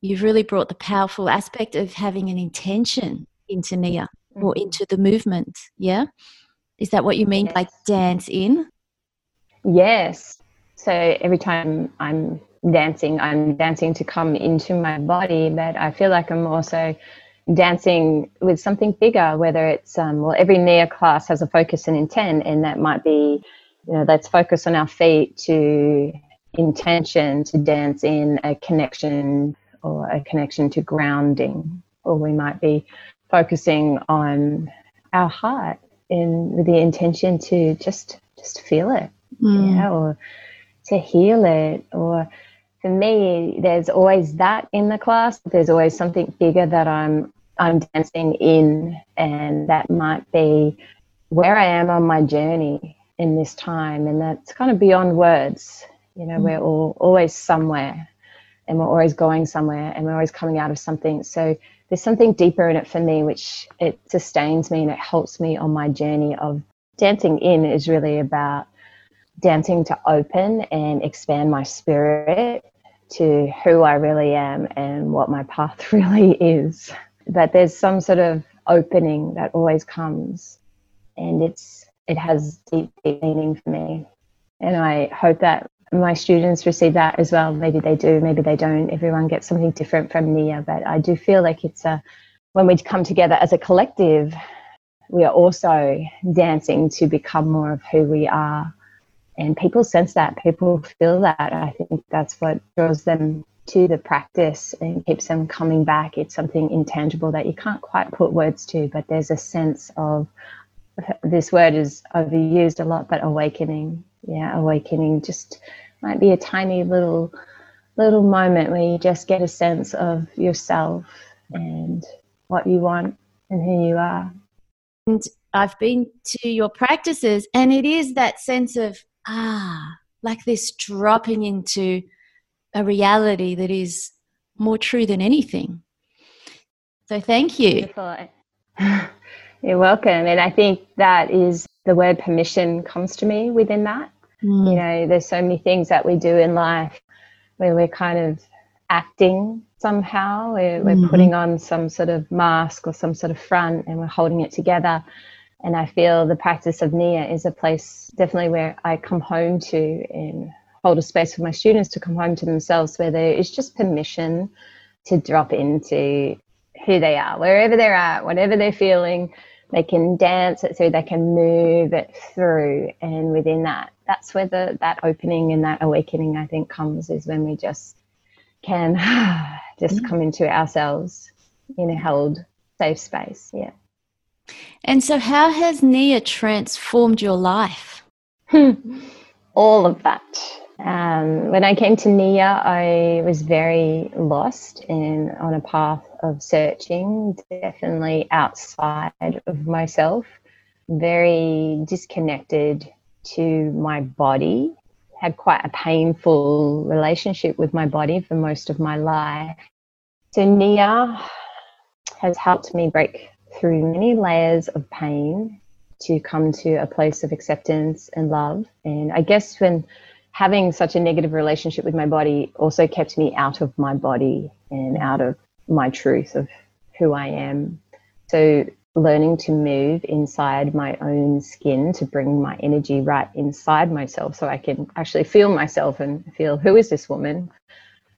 you've really brought the powerful aspect of having an intention into Nia mm-hmm. or into the movement. Yeah? Is that what you mean yes. by dance in? Yes. So every time I'm dancing, I'm dancing to come into my body, but I feel like I'm also dancing with something bigger, whether it's, um, well, every Nia class has a focus and intent, and that might be, you know, let's focus on our feet to intention to dance in a connection or a connection to grounding, or we might be focusing on our heart in with the intention to just just feel it mm. yeah, or to heal it. Or for me, there's always that in the class. There's always something bigger that I'm I'm dancing in, and that might be where I am on my journey in this time, and that's kind of beyond words. You know, mm. we're all always somewhere, and we're always going somewhere, and we're always coming out of something. So there's something deeper in it for me, which it sustains me and it helps me on my journey of dancing in is really about dancing to open and expand my spirit to who I really am and what my path really is. But there's some sort of opening that always comes, and it's it has deep, deep meaning for me. And I hope that my students receive that as well. Maybe they do, maybe they don't. Everyone gets something different from Nia, but I do feel like it's a when we come together as a collective, we are also dancing to become more of who we are and people sense that people feel that. I think that's what draws them to the practice and keeps them coming back. It's something intangible that you can't quite put words to but there's a sense of this word is overused a lot but awakening. Yeah awakening just might be a tiny little little moment where you just get a sense of yourself and what you want and who you are. And I've been to your practices, and it is that sense of ah, like this dropping into a reality that is more true than anything. So thank you. You're welcome. And I think that is the word permission comes to me within that. Mm. You know, there's so many things that we do in life where we're kind of acting somehow, we're, mm-hmm. we're putting on some sort of mask or some sort of front and we're holding it together. And I feel the practice of Nia is a place definitely where I come home to and hold a space for my students to come home to themselves where there is just permission to drop into who they are, wherever they're at, whatever they're feeling. They can dance it through, they can move it through. And within that, that's where the, that opening and that awakening, I think, comes is when we just can just mm-hmm. come into ourselves in a held, safe space. Yeah. And so, how has Nia transformed your life? All of that. Um, when I came to Nia, I was very lost and on a path of searching, definitely outside of myself, very disconnected to my body, had quite a painful relationship with my body for most of my life. So, Nia has helped me break through many layers of pain to come to a place of acceptance and love. And I guess when having such a negative relationship with my body also kept me out of my body and out of my truth of who I am. So learning to move inside my own skin to bring my energy right inside myself so I can actually feel myself and feel who is this woman?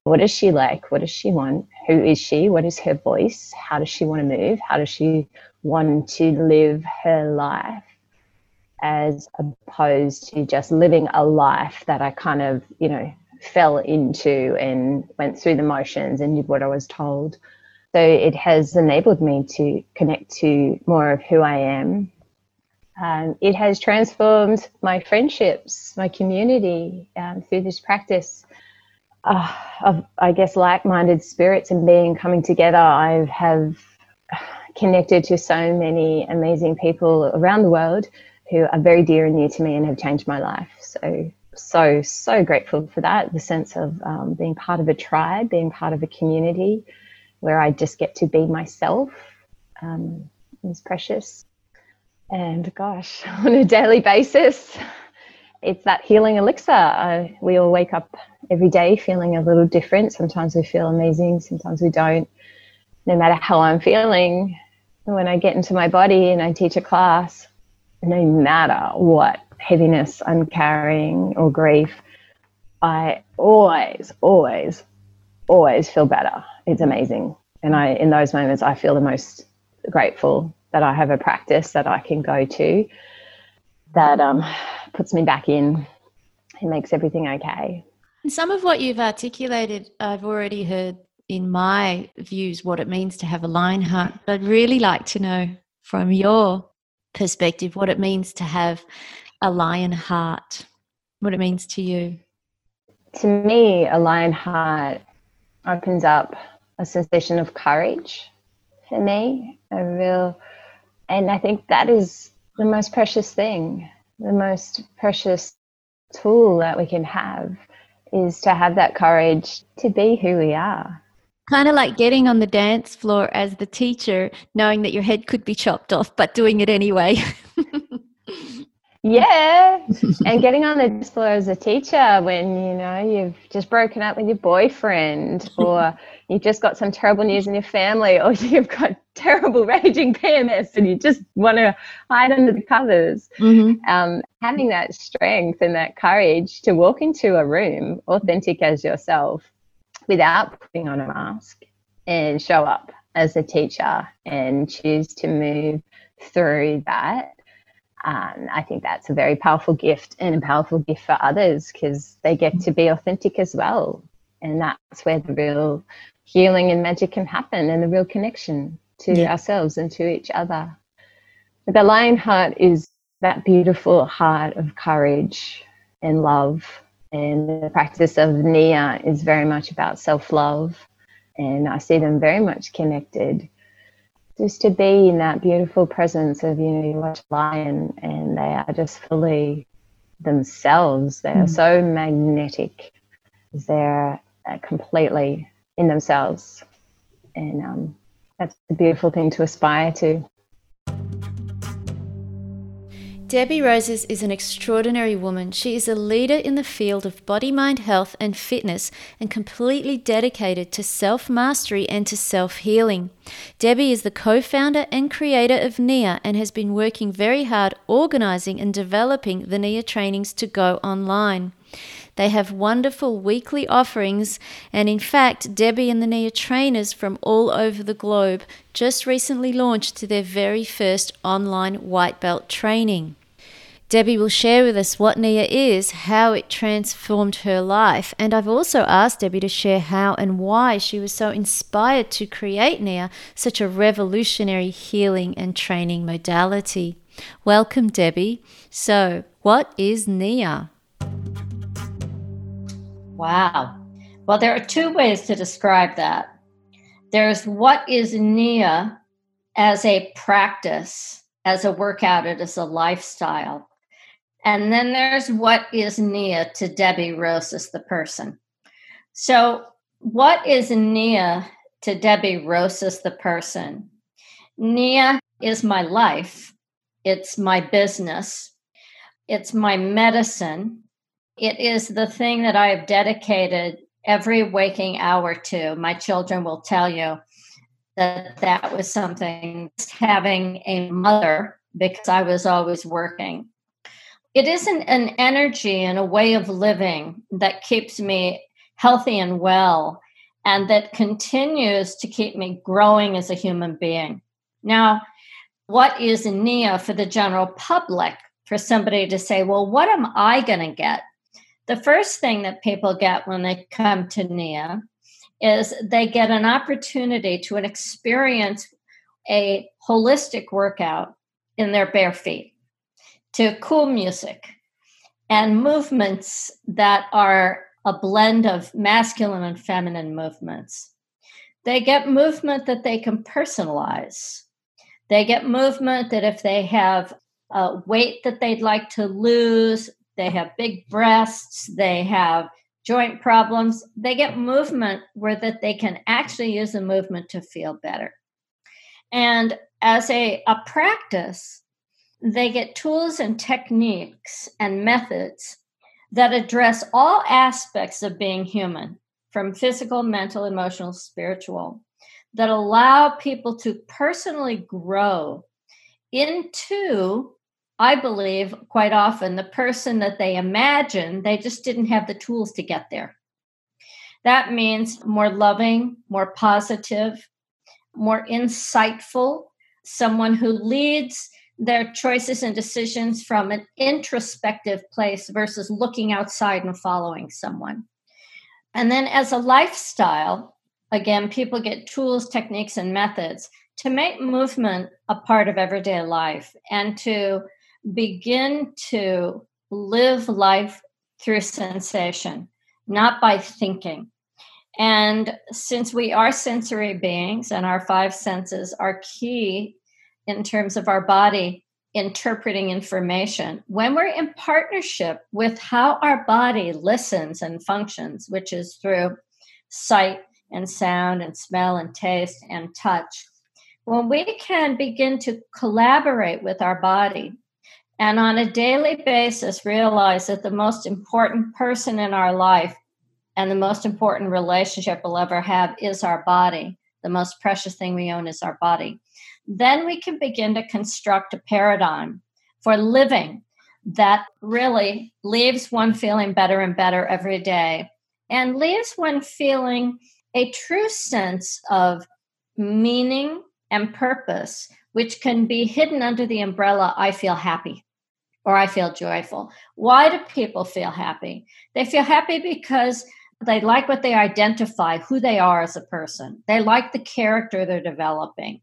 What is she like? What does she want? Who is she? What is her voice? How does she want to move? How does she want to live her life? As opposed to just living a life that I kind of, you know, fell into and went through the motions and did what I was told. So it has enabled me to connect to more of who I am. Um, it has transformed my friendships, my community um, through this practice uh, of, I guess, like minded spirits and being coming together. I have connected to so many amazing people around the world who are very dear and near to me and have changed my life. So, so, so grateful for that the sense of um, being part of a tribe, being part of a community where I just get to be myself um, is precious. And gosh, on a daily basis, it's that healing elixir. Uh, we all wake up every day feeling a little different. Sometimes we feel amazing, sometimes we don't. No matter how I'm feeling, when I get into my body and I teach a class, no matter what heaviness I'm carrying or grief, I always, always, always feel better it's amazing. And I, in those moments, I feel the most grateful that I have a practice that I can go to that um, puts me back in and makes everything okay. Some of what you've articulated, I've already heard in my views what it means to have a lion heart. I'd really like to know from your perspective what it means to have a lion heart, what it means to you. To me, a lion heart opens up a sensation of courage for me, a real, and I think that is the most precious thing, the most precious tool that we can have is to have that courage to be who we are. Kind of like getting on the dance floor as the teacher, knowing that your head could be chopped off, but doing it anyway. Yeah, and getting on the dance floor as a teacher when you know you've just broken up with your boyfriend, or you've just got some terrible news in your family, or you've got terrible raging PMS and you just want to hide under the covers. Mm-hmm. Um, having that strength and that courage to walk into a room authentic as yourself without putting on a mask and show up as a teacher and choose to move through that um, I think that's a very powerful gift and a powerful gift for others because they get to be authentic as well. And that's where the real healing and magic can happen and the real connection to yeah. ourselves and to each other. The lion heart is that beautiful heart of courage and love. And the practice of Nia is very much about self love. And I see them very much connected just to be in that beautiful presence of you know you watch a lion and they are just fully themselves they are mm. so magnetic they're uh, completely in themselves and um, that's a beautiful thing to aspire to Debbie Rosas is an extraordinary woman. She is a leader in the field of body, mind, health, and fitness and completely dedicated to self mastery and to self healing. Debbie is the co founder and creator of NIA and has been working very hard organizing and developing the NIA trainings to go online. They have wonderful weekly offerings, and in fact, Debbie and the NIA trainers from all over the globe just recently launched their very first online white belt training. Debbie will share with us what NIA is, how it transformed her life, and I've also asked Debbie to share how and why she was so inspired to create NIA, such a revolutionary healing and training modality. Welcome, Debbie. So, what is NIA? Wow. Well, there are two ways to describe that. There's what is NIA as a practice, as a workout, it is a lifestyle. And then there's what is NIA to Debbie Rosas, the person. So, what is NIA to Debbie Rosas, the person? NIA is my life. it's my business, it's my medicine. It is the thing that I have dedicated every waking hour to. My children will tell you that that was something having a mother because I was always working. It isn't an energy and a way of living that keeps me healthy and well and that continues to keep me growing as a human being. Now, what is NIA for the general public? For somebody to say, well, what am I going to get? The first thing that people get when they come to NIA is they get an opportunity to experience a holistic workout in their bare feet to cool music and movements that are a blend of masculine and feminine movements. They get movement that they can personalize. They get movement that if they have a weight that they'd like to lose, they have big breasts, they have joint problems, they get movement where that they can actually use the movement to feel better. And as a, a practice, they get tools and techniques and methods that address all aspects of being human from physical, mental, emotional, spiritual that allow people to personally grow into I believe quite often the person that they imagine, they just didn't have the tools to get there. That means more loving, more positive, more insightful, someone who leads their choices and decisions from an introspective place versus looking outside and following someone. And then as a lifestyle, again, people get tools, techniques, and methods to make movement a part of everyday life and to begin to live life through sensation, not by thinking. And since we are sensory beings and our five senses are key in terms of our body interpreting information, when we're in partnership with how our body listens and functions, which is through sight and sound and smell and taste and touch, when we can begin to collaborate with our body and on a daily basis realize that the most important person in our life and the most important relationship we'll ever have is our body. The most precious thing we own is our body. Then we can begin to construct a paradigm for living that really leaves one feeling better and better every day and leaves one feeling a true sense of meaning and purpose, which can be hidden under the umbrella I feel happy or I feel joyful. Why do people feel happy? They feel happy because they like what they identify, who they are as a person. They like the character they're developing.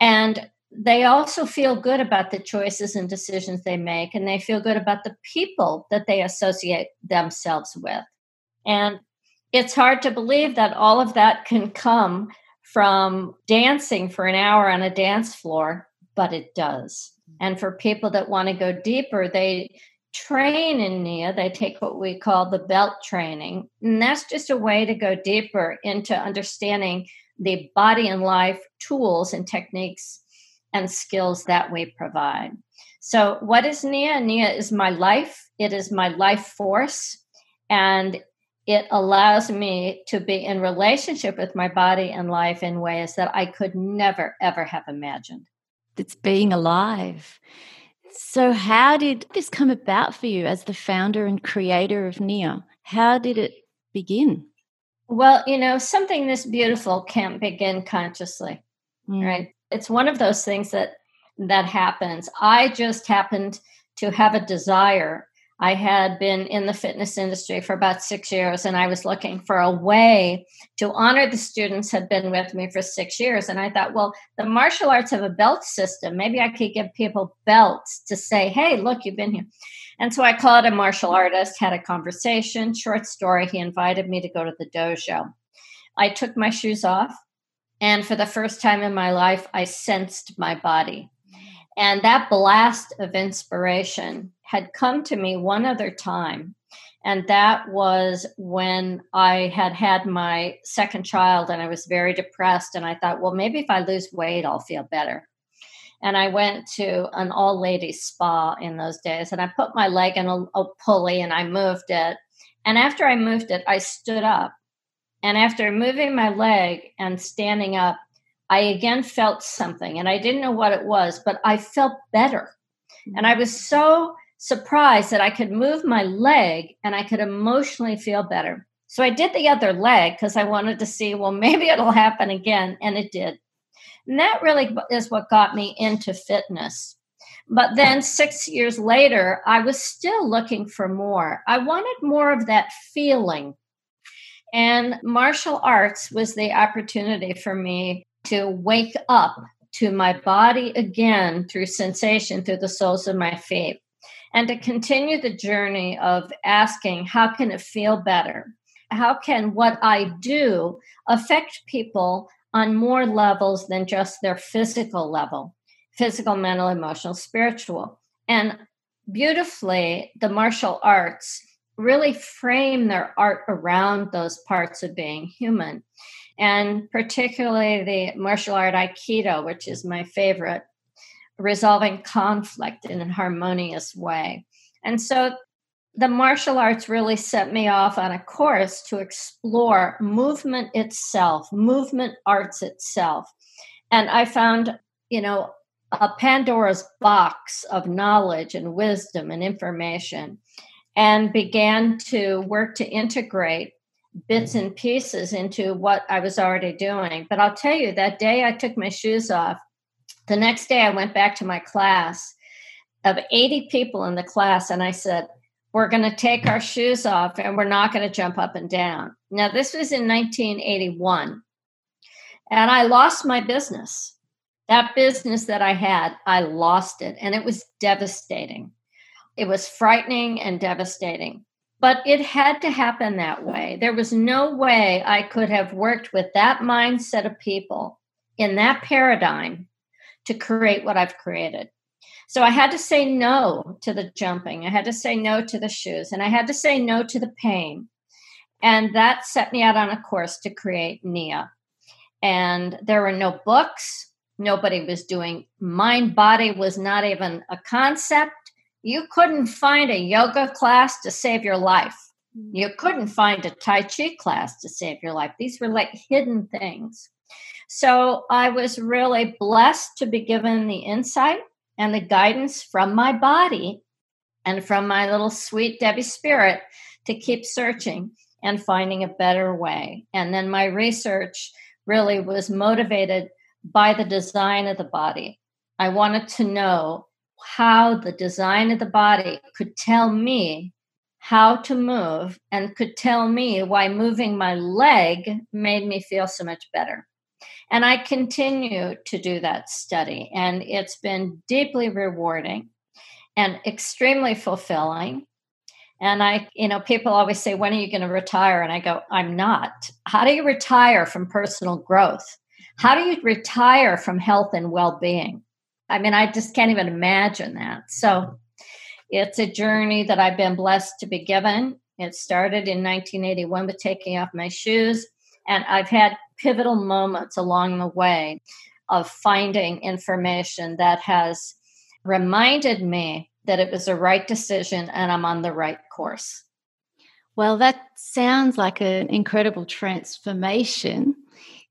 And they also feel good about the choices and decisions they make, and they feel good about the people that they associate themselves with. And it's hard to believe that all of that can come from dancing for an hour on a dance floor, but it does. And for people that want to go deeper, they train in NIA. They take what we call the belt training. And that's just a way to go deeper into understanding the body and life tools and techniques and skills that we provide. So, what is NIA? NIA is my life, it is my life force, and it allows me to be in relationship with my body and life in ways that I could never, ever have imagined it's being alive. So, how did this come about for you as the founder and creator of NIA? How did it begin? Well, you know, something this beautiful can't begin consciously, mm. right? It's one of those things that that happens. I just happened to have a desire I had been in the fitness industry for about six years, and I was looking for a way to honor the students had been with me for six years. And I thought, well, the martial arts have a belt system. Maybe I could give people belts to say, hey, look, you've been here. And so I called a martial artist, had a conversation, short story. He invited me to go to the dojo. I took my shoes off, and for the first time in my life, I sensed my body. And that blast of inspiration had come to me one other time. And that was when I had had my second child and I was very depressed. And I thought, well, maybe if I lose weight, I'll feel better. and I went to an all ladies spa in those days. And I put my leg in a, a, pulley and I moved it. And after I moved it, I stood up. And after moving my leg and standing up, I again felt something. And I didn't know what it was, but I felt better. And I mm-hmm. was so surprised that I could move my leg and I could emotionally feel better. So I did the other leg because I wanted to see, well, maybe it'll happen again. And it did. And that really is what got me into fitness. But then six years later, I was still looking for more. I wanted more of that feeling. And martial arts was the opportunity for me to wake up to my body again through sensation through the soles of my feet and to continue the journey of asking how can it feel better how can what i do affect people on more levels than just their physical level physical, mental, emotional, spiritual. And beautifully, the martial arts really frame their art around those parts of being human. And particularly the martial art Aikido, which is my favorite, resolving conflict in a harmonious way. And so the martial arts really set me off on a course to explore movement itself, movement arts itself. And I found, you know, a Pandora's box of knowledge and wisdom and information and began to work to integrate bits and pieces into what I was already doing. But I'll tell you, that day I took my shoes off, the next day I went back to my class of 80 people in the class and I said, we're going to take our shoes off and we're not going to jump up and down. Now, this was in 1981. And I lost my business. That business that I had, I lost it. And it was devastating. It was frightening and devastating. But it had to happen that way. There was no way I could have worked with that mindset of people in that paradigm to create what I've created. So I had to say no to the jumping. I had to say no to the shoes. And I had to say no to the pain. And that set me out on a course to create Nia. And there were no books. Nobody was doing mind body was not even a concept. You couldn't find a yoga class to save your life. Mm. You couldn't find a Tai Chi class to save your life. These were like hidden things. So I was really blessed to be given the insight and the guidance from my body and from my little sweet Debbie spirit to keep searching and finding a better way. And then my research really was motivated by the design of the body. I wanted to know how the design of the body could tell me how to move and could tell me why moving my leg made me feel so much better. And I continue to do that study, and it's been deeply rewarding and extremely fulfilling. And I, you know, people always say, When are you going to retire? And I go, I'm not. How do you retire from personal growth? How do you retire from health and well being? I mean, I just can't even imagine that. So it's a journey that I've been blessed to be given. It started in 1981 with taking off my shoes. And I've had pivotal moments along the way of finding information that has reminded me that it was the right decision and I'm on the right course. Well, that sounds like an incredible transformation.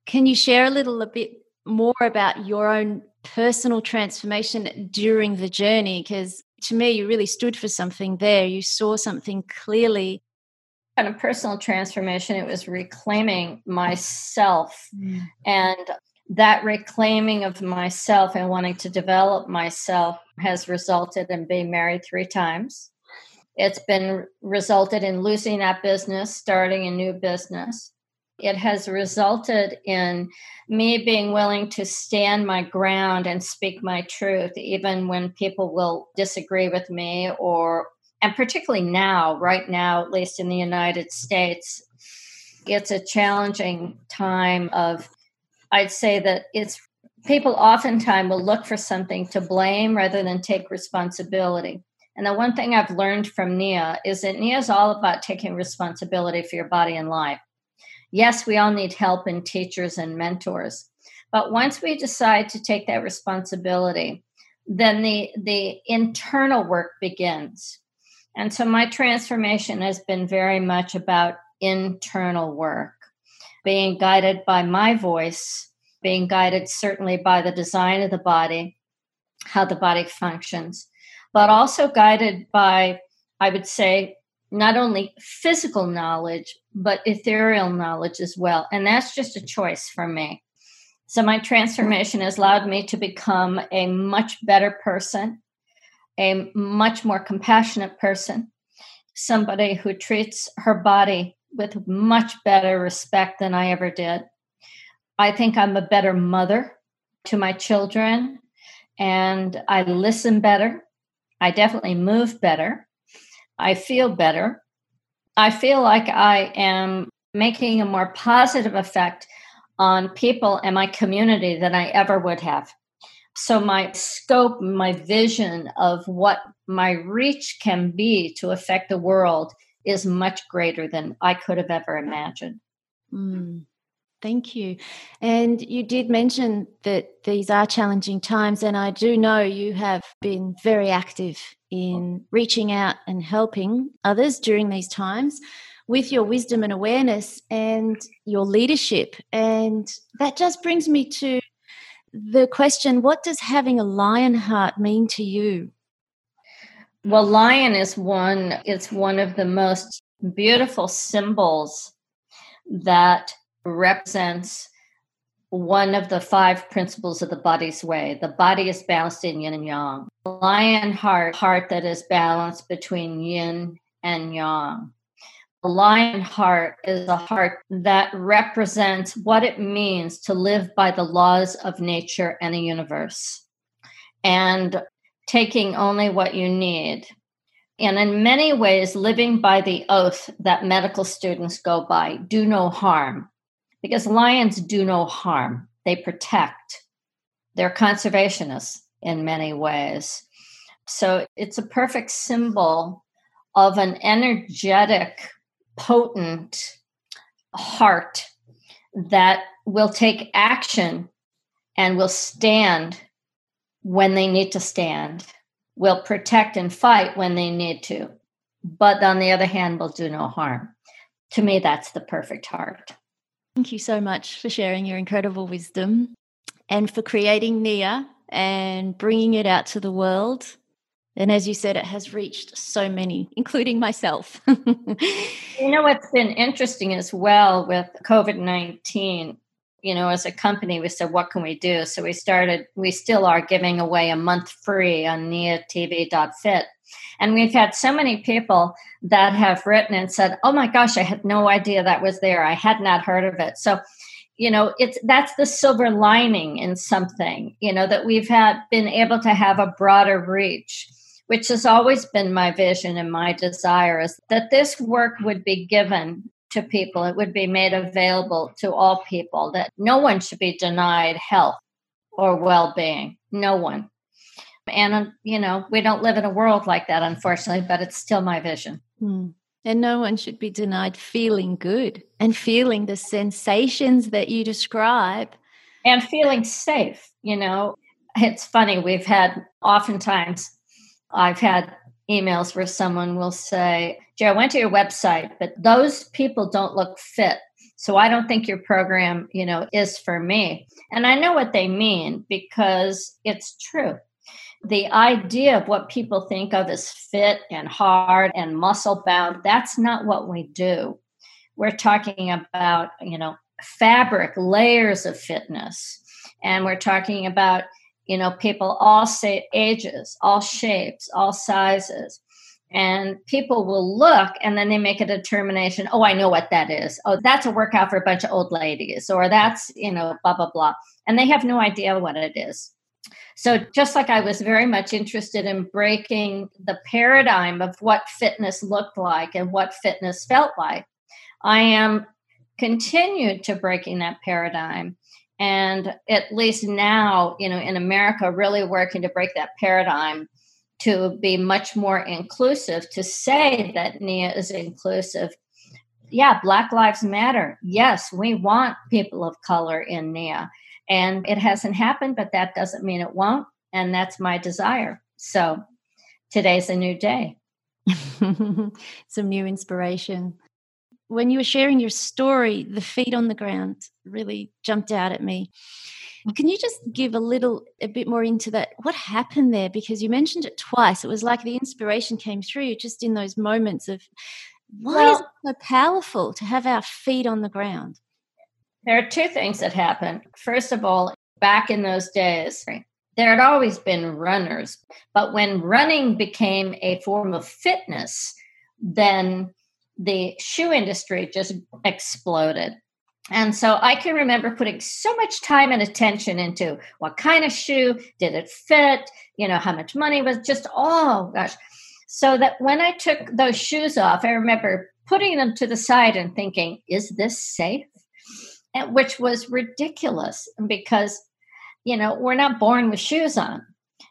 Can you share a little a bit more about your own personal transformation during the journey? Because to me, you really stood for something there. You saw something clearly kind of personal transformation. It was reclaiming myself mm. and that reclaiming of myself and wanting to develop myself has resulted in being married three times. It's been resulted in losing that business, starting a new business. It has resulted in me being willing to stand my ground and speak my truth, even when people will disagree with me or and particularly now, right now, at least in the United States, it's a challenging time of, I'd say that it's people oftentimes will look for something to blame rather than take responsibility. And the one thing I've learned from Nia is that Nia is all about taking responsibility for your body and life. Yes, we all need help and teachers and mentors, But once we decide to take that responsibility, then the the internal work begins. And so my transformation has been very much about internal work, being guided by my voice, being guided certainly by the design of the body, how the body functions, but also guided by, I would say, not only physical knowledge, but ethereal knowledge as well. And that's just a choice for me. So my transformation has allowed me to become a much better person, a much more compassionate person, somebody who treats her body with much better respect than I ever did. I think I'm a better mother to my children and I listen better. I definitely move better. I feel better. I feel like I am making a more positive effect on people and my community than I ever would have. So, my scope, my vision of what my reach can be to affect the world is much greater than I could have ever imagined. Mm, thank you. And you did mention that these are challenging times, and I do know you have been very active in reaching out and helping others during these times with your wisdom and awareness and your leadership. And that just brings me to the question what does having a lion heart mean to you? Well, lion is one, it's one of the most beautiful symbols that represents one of the five principles of the body's way. The body is balanced in yin and yang. Lion heart, heart that is balanced between yin and yang. The lion heart is a heart that represents what it means to live by the laws of nature and the universe and taking only what you need. And in many ways, living by the oath that medical students go by do no harm, because lions do no harm. They protect, they're conservationists in many ways. So it's a perfect symbol of an energetic potent heart that will take action and will stand when they need to stand, will protect and fight when they need to, but on the other hand, will do no harm. To me, that's the perfect heart. Thank you so much for sharing your incredible wisdom and for creating Nia and bringing it out to the world and as you said, it has reached so many, including myself. you know, what's been interesting as well with COVID 19, you know, as a company, we said, what can we do? So we started, we still are giving away a month free on niatv.fit. And we've had so many people that have written and said, oh my gosh, I had no idea that was there. I had not heard of it. So, you know it's that's the silver lining in something you know that we've had been able to have a broader reach which has always been my vision and my desire, is that this work would be given to people. It would be made available to all people, that no one should be denied health or well being. No one. And, um, you know, we don't live in a world like that, unfortunately, but it's still my vision. Hmm. And no one should be denied feeling good and feeling the sensations that you describe. And feeling safe. You know, it's funny, we've had oftentimes I've had emails where someone will say, Jay, I went to your website, but those people don't look fit. So I don't think your program, you know, is for me. And I know what they mean because it's true. The idea of what people think of as fit and hard and muscle bound, that's not what we do. We're talking about, you know, fabric, layers of fitness. And we're talking about you know people all say ages all shapes all sizes and people will look and then they make a determination oh i know what that is oh that's a workout for a bunch of old ladies or that's you know blah blah blah and they have no idea what it is so just like i was very much interested in breaking the paradigm of what fitness looked like and what fitness felt like i am continued to breaking that paradigm. And at least now you know in america really working to break that paradigm to be much more inclusive to say that nia is inclusive. Yeah black lives matter. Yes we want people of color in nia And it hasn't happened, but that doesn't mean it won't. And that's my desire. So today's a new day. Some new inspiration. When you were sharing your story, the feet on the ground really jumped out at me. Can you just give a little, a bit more into that? What happened there? Because you mentioned it twice. It was like the inspiration came through just in those moments of why well, is it so powerful to have our feet on the ground? There are two things that happen. First of all, back in those days, there had always been runners, but when running became a form of fitness, then the shoe industry just exploded. And so I can remember putting so much time and attention into what kind of shoe, did it fit, you know, how much money was just, oh gosh. So that when I took those shoes off, I remember putting them to the side and thinking, is this safe? Which was ridiculous because, you know, we're not born with shoes on.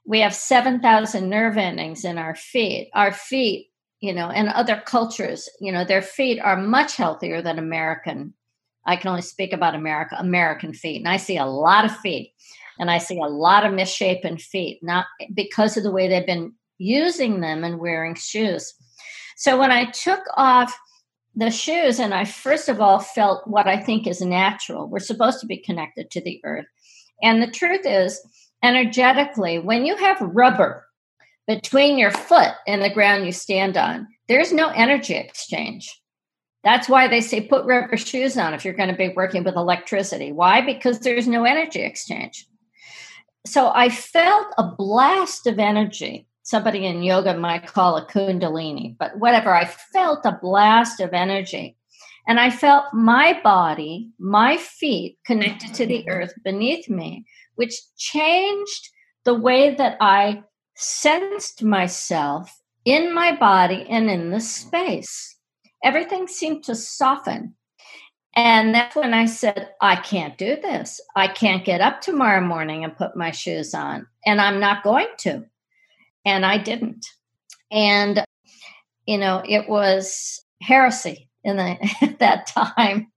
We have 7,000 nerve endings in our feet. Our feet, you know, and other cultures, you know, their feet are much healthier than American I can only speak about America, American feet. And I see a lot of feet and I see a lot of misshapen feet, not because of the way they've been using them and wearing shoes. So when I took off the shoes, and I first of all felt what I think is natural, we're supposed to be connected to the earth. And the truth is, energetically, when you have rubber between your foot and the ground you stand on, there's no energy exchange. That's why they say put rubber shoes on if you're going to be working with electricity. Why? Because there's no energy exchange. So I felt a blast of energy. Somebody in yoga might call a kundalini, but whatever. I felt a blast of energy. And I felt my body, my feet connected to the earth beneath me, which changed the way that I sensed myself in my body and in the space everything seemed to soften. And that's when I said, I can't do this. I can't get up tomorrow morning and put my shoes on. And I'm not going to. And I didn't. And, you know, it was heresy in the, at that time.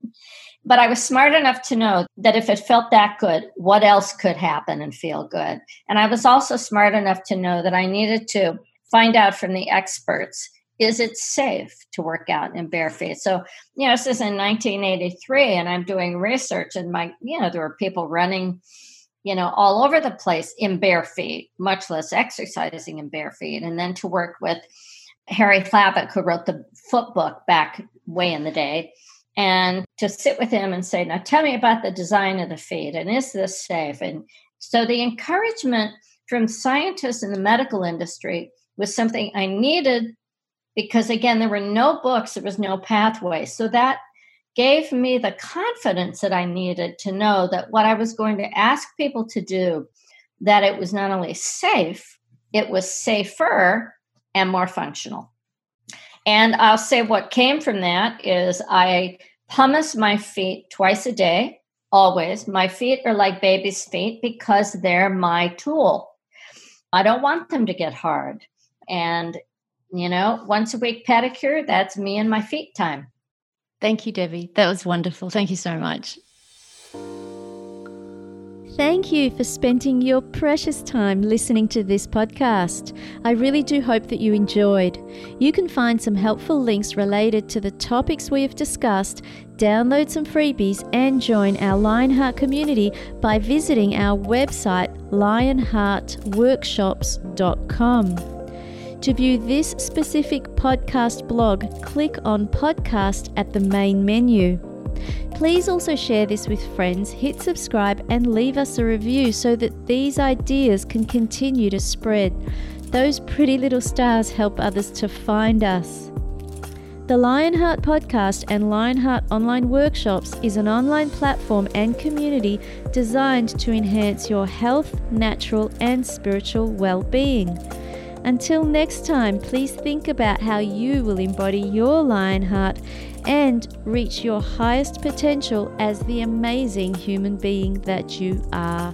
But I was smart enough to know that if it felt that good, what else could happen and feel good? And I was also smart enough to know that I needed to find out from the experts is it safe to work out in bare feet? So, you know, this is in 1983, and I'm doing research, and my, you know, there were people running, you know, all over the place in bare feet, much less exercising in bare feet. And then to work with Harry Hlavac, who wrote the foot book back way in the day, and to sit with him and say, now tell me about the design of the feet, and is this safe? And so the encouragement from scientists in the medical industry was something I needed because again there were no books there was no pathway so that gave me the confidence that i needed to know that what i was going to ask people to do that it was not only safe it was safer and more functional. And i'll say what came from that is i pumice my feet twice a day always. My feet are like baby's feet because they're my tool. I don't want them to get hard. And you know, once a week pedicure, that's me and my feet time. Thank you, Debbie. That was wonderful. Thank you so much. Thank you for spending your precious time listening to this podcast. I really do hope that you enjoyed. You can find some helpful links related to the topics we have discussed, download some freebies, and join our Lionheart community by visiting our website, lionheartworkshops.com. To view this specific podcast blog, click on Podcast at the main menu. Please also share this with friends, hit subscribe, and leave us a review so that these ideas can continue to spread. Those pretty little stars help others to find us. The Lionheart Podcast and Lionheart Online Workshops is an online platform and community designed to enhance your health, natural, and spiritual well being. Until next time, please think about how you will embody your lion heart and reach your highest potential as the amazing human being that you are.